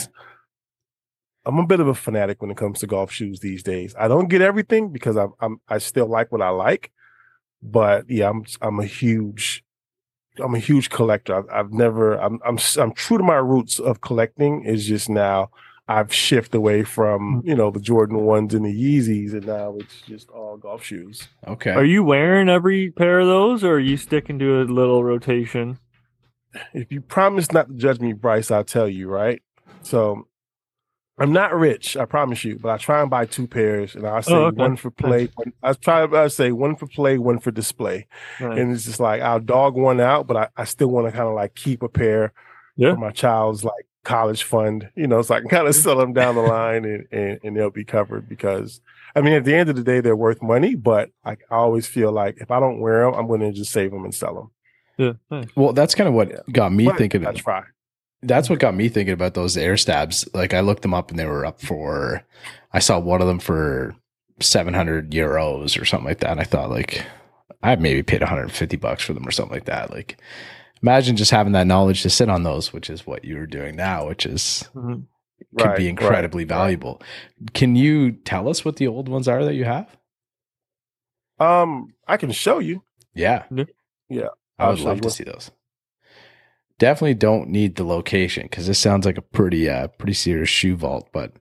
I'm a bit of a fanatic when it comes to golf shoes these days. I don't get everything because I'm, I'm I still like what I like, but yeah, I'm I'm a huge I'm a huge collector. I've, I've never I'm I'm I'm true to my roots of collecting. Is just now I've shifted away from Hmm. you know the Jordan ones and the Yeezys, and now it's just all golf shoes. Okay. Are you wearing every pair of those, or are you sticking to a little rotation? If you promise not to judge me, Bryce, I'll tell you right. So I'm not rich, I promise you, but I try and buy two pairs, and I say Oh, okay. one for play. One, I try I say one for play, one for display. Nice. and it's just like I'll dog one out, but I, I still want to kind of like keep a pair Yeah. for my child's like college fund, you know, so I can kind of sell them down the line and, and, and they'll be covered because I mean, at the end of the day, they're worth money, but I, I always feel like if I don't wear them, I'm going to just save them and sell them. yeah, nice. well, that's kind of what got me But thinking. I try. That's what got me thinking about those air stabs. Like I looked them up and they were up for, I saw one of them for 700 euros or something like that. And I thought like, I maybe paid 150 bucks for them or something like that. Like imagine just having that knowledge to sit on those, which is what you're doing now, which is Mhm. could Right, be incredibly right. valuable. Can you tell us what the old ones are that you have? Um, I can show you. Yeah. Yeah. I would love to see those. Definitely don't need the location because this sounds like a pretty uh pretty serious shoe vault, but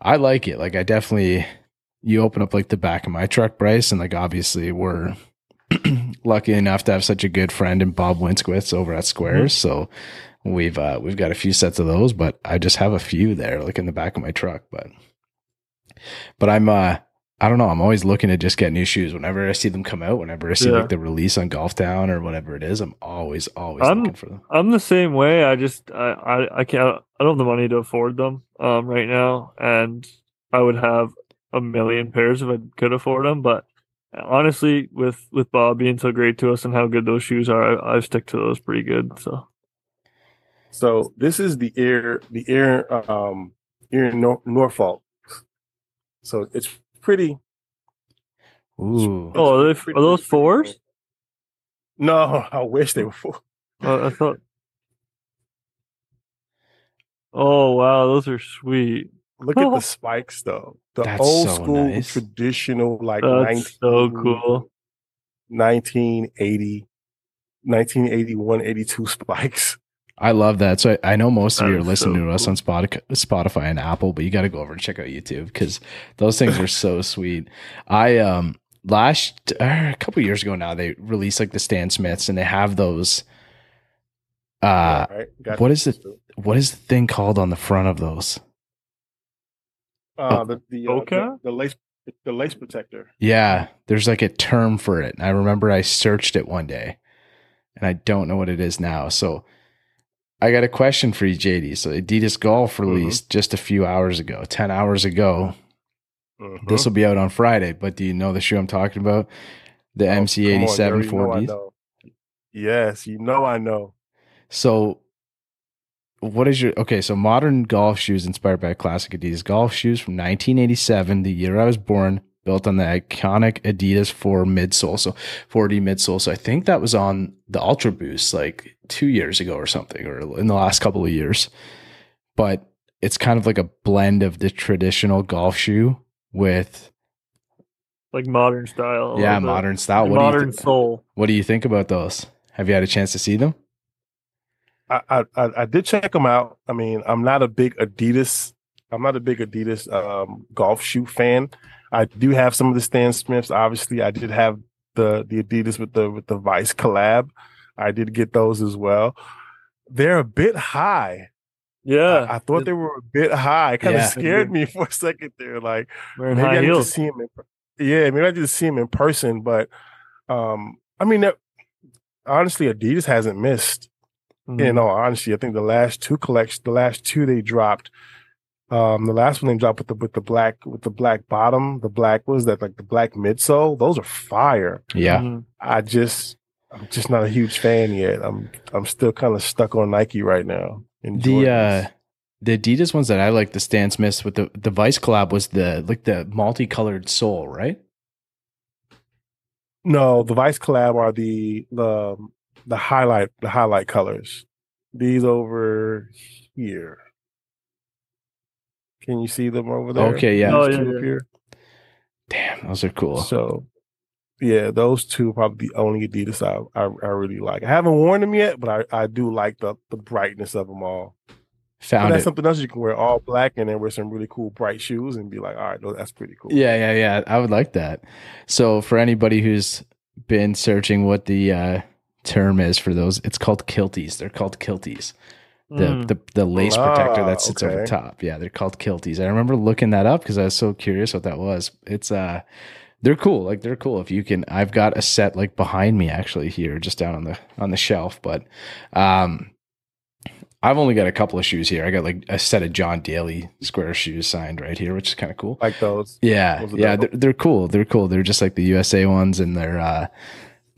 I like it. Like I definitely you open up like the back of my truck, Bryce, and like obviously we're lucky enough to have such a good friend in Bob Winsquith over at Squairs. So we've uh we've got a few sets of those, but I just have a few there, like in the back of my truck. But but I'm uh I don't know. I'm always looking to just get new shoes. Whenever I see them come out, whenever I see Yeah. like the release on Golf Town or whatever it is, I'm always, always I'm- looking for them. I'm the same way. I just I, I I can't I don't have the money to afford them um right now, and I would have a million pairs if I could afford them. But honestly, with with Bob being so great to us and how good those shoes are, I, I stick to those pretty good. So So this is the air, the air, um, air Nor- Norfolk. So it's pretty. Ooh. Oh, are, they, pretty- are those fours? No, I wish they were four. Uh, I thought. Oh wow, those are sweet. Look at the spikes though. The That's old so school nice. traditional like That's so cool. 1980 1981 82 spikes. I love that. So I, I know most of That you are listening so to us cool. on Spotify, Spotify and Apple, but you got to go over and check out YouTube because those things are so sweet. I um last uh, a couple years ago now they released like the Stan Smiths and they have those. Uh, right? Got what this it? too. what is the thing called on the front of those? Uh, the the, uh, Okay. the the lace the lace protector. Yeah, there's like a term for it. and I remember I searched it one day and I don't know what it is now. So I got a question for you, JD. So Adidas Golf Mm-hmm. released just a few hours ago, 10 hours ago. Mhm. This will be out on Friday, but do you know the shoe I'm talking about? The Oh, MC87 Gary, you know I 4Ds? Yes, you know I know. So what is your okay? So modern golf shoes inspired by classic Adidas golf shoes from 1987, the year I was born, built on the iconic Adidas 4 midsole, so 4D midsole. So I think that was on the Ultra Boost like two years ago or something, or in the last couple of years. But it's kind of like a blend of the traditional golf shoe with Like modern style. yeah little bit. modern style. What do you modern thi- soul. What do you think about those? Have you had a chance to see them? I, I I I did check them out. I mean, I'm not a big Adidas. I'm not a big Adidas um, golf shoe fan. I do have some of the Stan Smiths. Obviously, I did have the the Adidas with the with the Vice collab. I did get those as well. They're a bit high. Yeah, I, I thought they were a bit high. Kind of Yeah. scared me for a second there. Like wearing maybe high I need to see him. In, yeah, maybe I need to see him in person. But um, I mean, that, honestly, Adidas hasn't missed. Mhm. In all honesty, I think the last two collections, the last two they dropped, um, the last one they dropped with the with the black with the black bottom, the black was that like the black midsole. Those are fire. Yeah. Mhm. I just, I'm just not a huge fan yet. I'm I'm still kind of stuck on Nike right now. and The uh the Adidas ones that I like, the Stan Smiths with the the Vice collab was the like the multicolored sole, right? no, the Vice collab are the the the highlight the highlight colors. These over here. Can you see them over there? Okay, yeah. Oh, yeah, two up yeah. here. Damn, those are cool. So, yeah, those two are probably the only Adidas I, I, I really like. I haven't worn them yet, but I, I do like the the brightness of them all. But Found that's it. something else you can wear all black and then wear some really cool bright shoes and be like, all right, no, that's pretty cool. Yeah, yeah, yeah. I would like that. So for anybody who's been searching what the uh, term is for those, it's called kilties. They're called kilties. The Mm. the, the lace protector Ah, that sits over top. Yeah, they're called kilties. I remember looking that up because I was so curious what that was. It's uh they're cool. Like they're cool. If you can I've got a set like behind me actually here, just down on the on the shelf. But um I've only got a couple of shoes here. I got like a set of John Daly square shoes signed right here, which is kind of cool. Like those. Yeah, Those yeah, they're, they're cool. They're cool. They're just like the USA ones, and they're uh,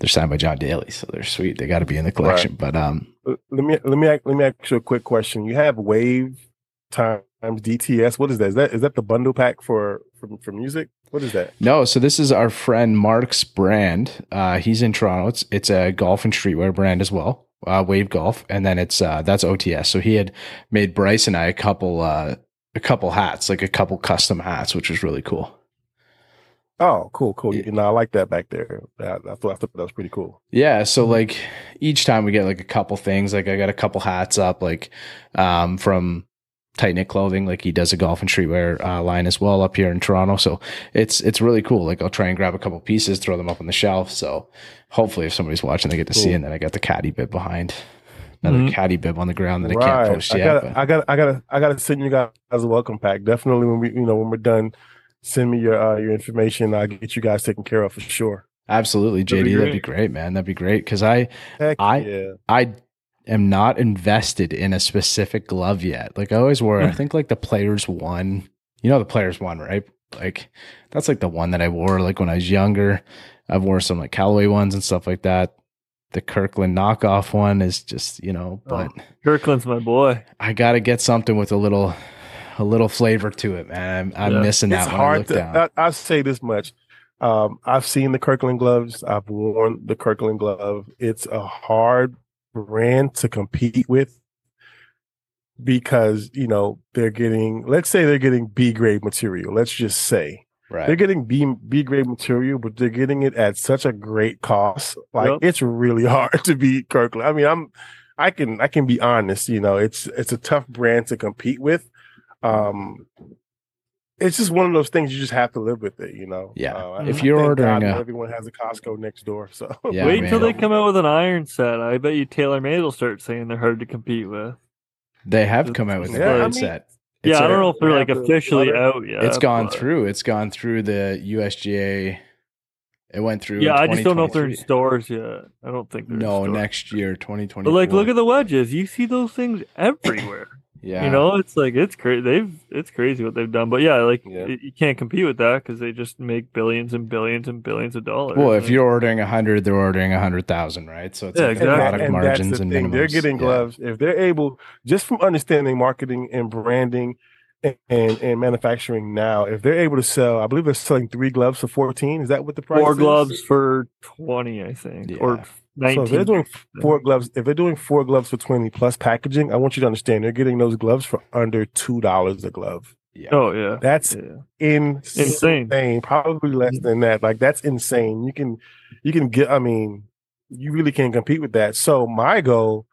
they're signed by John Daly, so they're sweet. They got to be in the collection. But um, Let me let me ask, let me ask you a quick question. You have Wave times DTS. What is that? Is that is that the bundle pack for for, for music? What is that? no, so this is our friend Mark's brand. Uh, he's in Toronto. It's it's a golf and streetwear brand as well. Uh, Wave Golf, and then it's uh, that's OTS. So he had made Bryce and I a couple uh, a couple hats, like a couple custom hats, which was really cool. Oh, cool, cool. You know, I like that back there. Yeah, I thought I thought that was pretty cool. Yeah, so like each time we get like a couple things, like I got a couple hats up, like um from Tight Knit Clothing, like he does a golf and streetwear uh, line as well up here in Toronto. So it's it's really cool. Like I'll try and grab a couple pieces, throw them up on the shelf. So hopefully, if somebody's watching, they get to see. Cool. it. And then I got the caddy bib behind, another Mhm. caddy bib on the ground that I can't post I yet. gotta, I gotta, I gotta, I gotta send you guys a welcome pack. Definitely when we, you know, when we're done, send me your uh, your information. I'll get you guys taken care of for sure. Absolutely, That'd JD, be that'd be great. great, man. That'd be great because I Heck I- yeah. I am not invested in a specific glove yet. Like I always wore, I think like the players one. You know the players one, right? Like that's like the one that I wore like when I was younger. I've wore some like Callaway ones and stuff like that. The Kirkland knockoff one is just, you know, but Kirkland's my boy. I got to get something with a little a little flavor to it, man. I'm, I'm Yeah. missing that It's when I hard look to. down. I, I'll say this much. Um, I've seen the Kirkland gloves. I've worn the Kirkland glove. It's a hard brand to compete with because you know they're getting. Let's say they're getting B grade material. Let's just say Right. they're getting B B grade material, but they're getting it at such a great cost. Like Yep. it's really hard to beat Kirkland. I mean, I'm I can I can be honest, you know, it's it's a tough brand to compete with. Um it's just one of those things you just have to live with it, you know. Yeah. Uh, If I you're thank ordering God a- everyone has a Costco next door. So Yeah, Wait until they come out with an iron set. I bet you TaylorMade will start saying they're hard to compete with. They have come out with a Yeah, I mean- set. Yeah, It's I a- don't know if they're like have the officially butter. out yet. It's gone but- through. It's gone through the USGA. It went through. Yeah, I just don't know if they're in stores yet. I don't think they're in No, stores. next year, 2020. But like, look at the wedges. You see those things everywhere. Yeah, You know, it's like it's crazy. They've it's crazy what they've done. But yeah, like Yeah. y- you can't compete with that because they just make billions and billions and billions of dollars. Well, if And- you're ordering a hundred, they're ordering a hundred thousand, right? So it's Yeah, like And, exactly. product and that's margins the and thing. minimums. They're getting Yeah. gloves. If they're able, just from understanding marketing and branding and, and, and manufacturing now, if they're able to sell, I believe they're selling three gloves for 14. Is that what the price four is? gloves for twenty, I think, Yeah. or So if they're doing four gloves, if they're doing four gloves for 20 plus packaging, I want you to understand they're getting those gloves for under $2 a glove. Yeah. oh yeah, That's yeah. insane. Insane. Probably less than that. Like that's insane. You can you can get I mean, you really can't compete with that. So my goal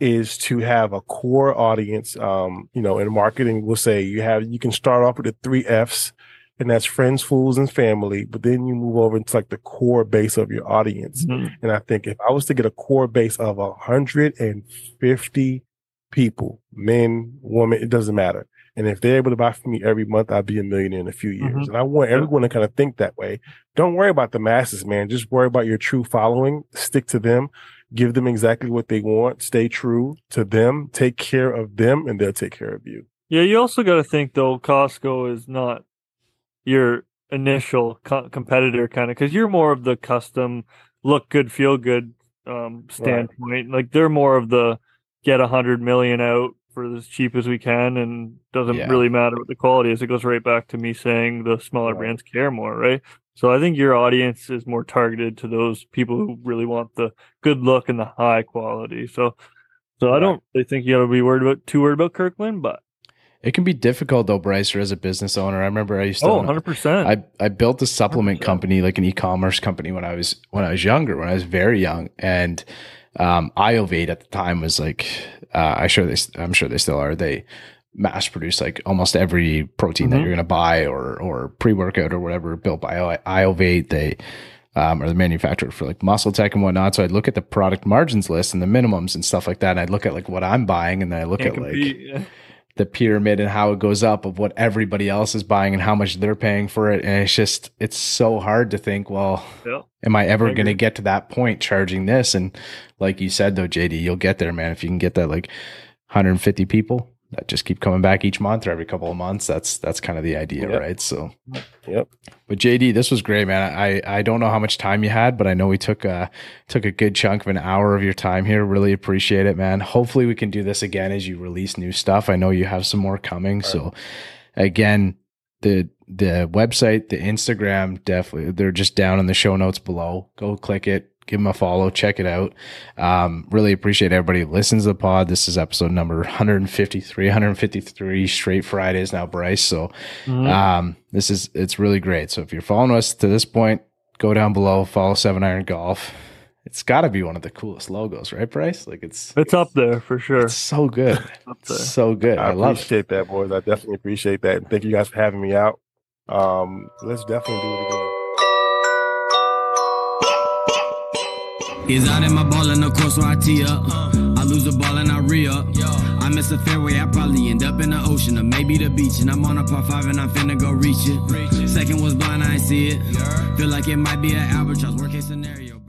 is to have a core audience. Um, you know, in marketing, we'll say you have you can start off with the three F's, and that's friends, fools, and family. But then you move over into like the core base of your audience. Mhm. And I think if I was to get a core base of a hundred and fifty people, men, women, it doesn't matter. And if they're able to buy from me every month, I'll be a millionaire in a few years. Mhm. And I want everyone to kind of think that way. Don't worry about the masses, man. Just worry about your true following. Stick to them. Give them exactly what they want. Stay true to them. Take care of them, and they'll take care of you. Yeah, you also got to think though, Costco is not your initial co- competitor, kind of, because you're more of the custom, look good, feel good um, standpoint. Like they're more of the get a hundred million out for as cheap as we can, and doesn't Yeah. really matter what the quality is. It goes right back to me saying the smaller Right. brands care more, right? So I think your audience is more targeted to those people who really want the good look and the high quality. So, so I don't really think you got to be worried about too worried about Kirkland, but it can be difficult though, Bryce, or as a business owner. I remember I used to. Oh, own 100 percent. I, I built a supplement 100%. company, like an e-commerce company when I was when I was younger, when I was very young. And um Iovate at the time was like uh I sure they I'm sure they still are. They mass produce like almost every protein that Mhm. you're gonna buy or or pre-workout or whatever built by I- Iovate. They um, are the manufacturer for like MuscleTech and whatnot. So I'd look at the product margins list and the minimums and stuff like that. And I'd look at like what I'm buying and then I look Can't at like compete. the pyramid and how it goes up of what everybody else is buying and how much they're paying for it. And it's just, it's so hard to think, well, Yeah. am I ever going to get to that point charging this? And like you said, though, JD, you'll get there, man. If you can get that like 150 people that just keep coming back each month or every couple of months, that's, that's kind of the idea, Yep. right? So, Yep. but JD, this was great, man. I, I don't know how much time you had, but I know we took a, took a good chunk of an hour of your time here. Really appreciate it, man. Hopefully we can do this again as you release new stuff. I know you have some more coming. So again, the the website, the Instagram, definitely they're just down in the show notes below. Go click it, give them a follow, check it out. Um, really appreciate everybody who listens to the pod. This is episode number 153, 153 straight Fridays now, Bryce. So Mhm. um, this is it's really great. So if you're following us to this point, go down below, follow Seven Iron Golf. It's got to be one of the coolest logos, right, Bryce? Like it's it's up there for sure. it's so good, Up there. so good. I, I, love it. appreciate that, boys. I definitely appreciate that. Thank you guys for having me out. Um, let's definitely do it again. Is out in my ball and of course so I tee up. I lose a ball and I re up. I miss a fairway, I probably end up in the ocean or maybe the beach. And I'm on a par five and I'm finna go reach it. Second was blind, I ain't see it. Feel like it might be an albatross, worst case scenario.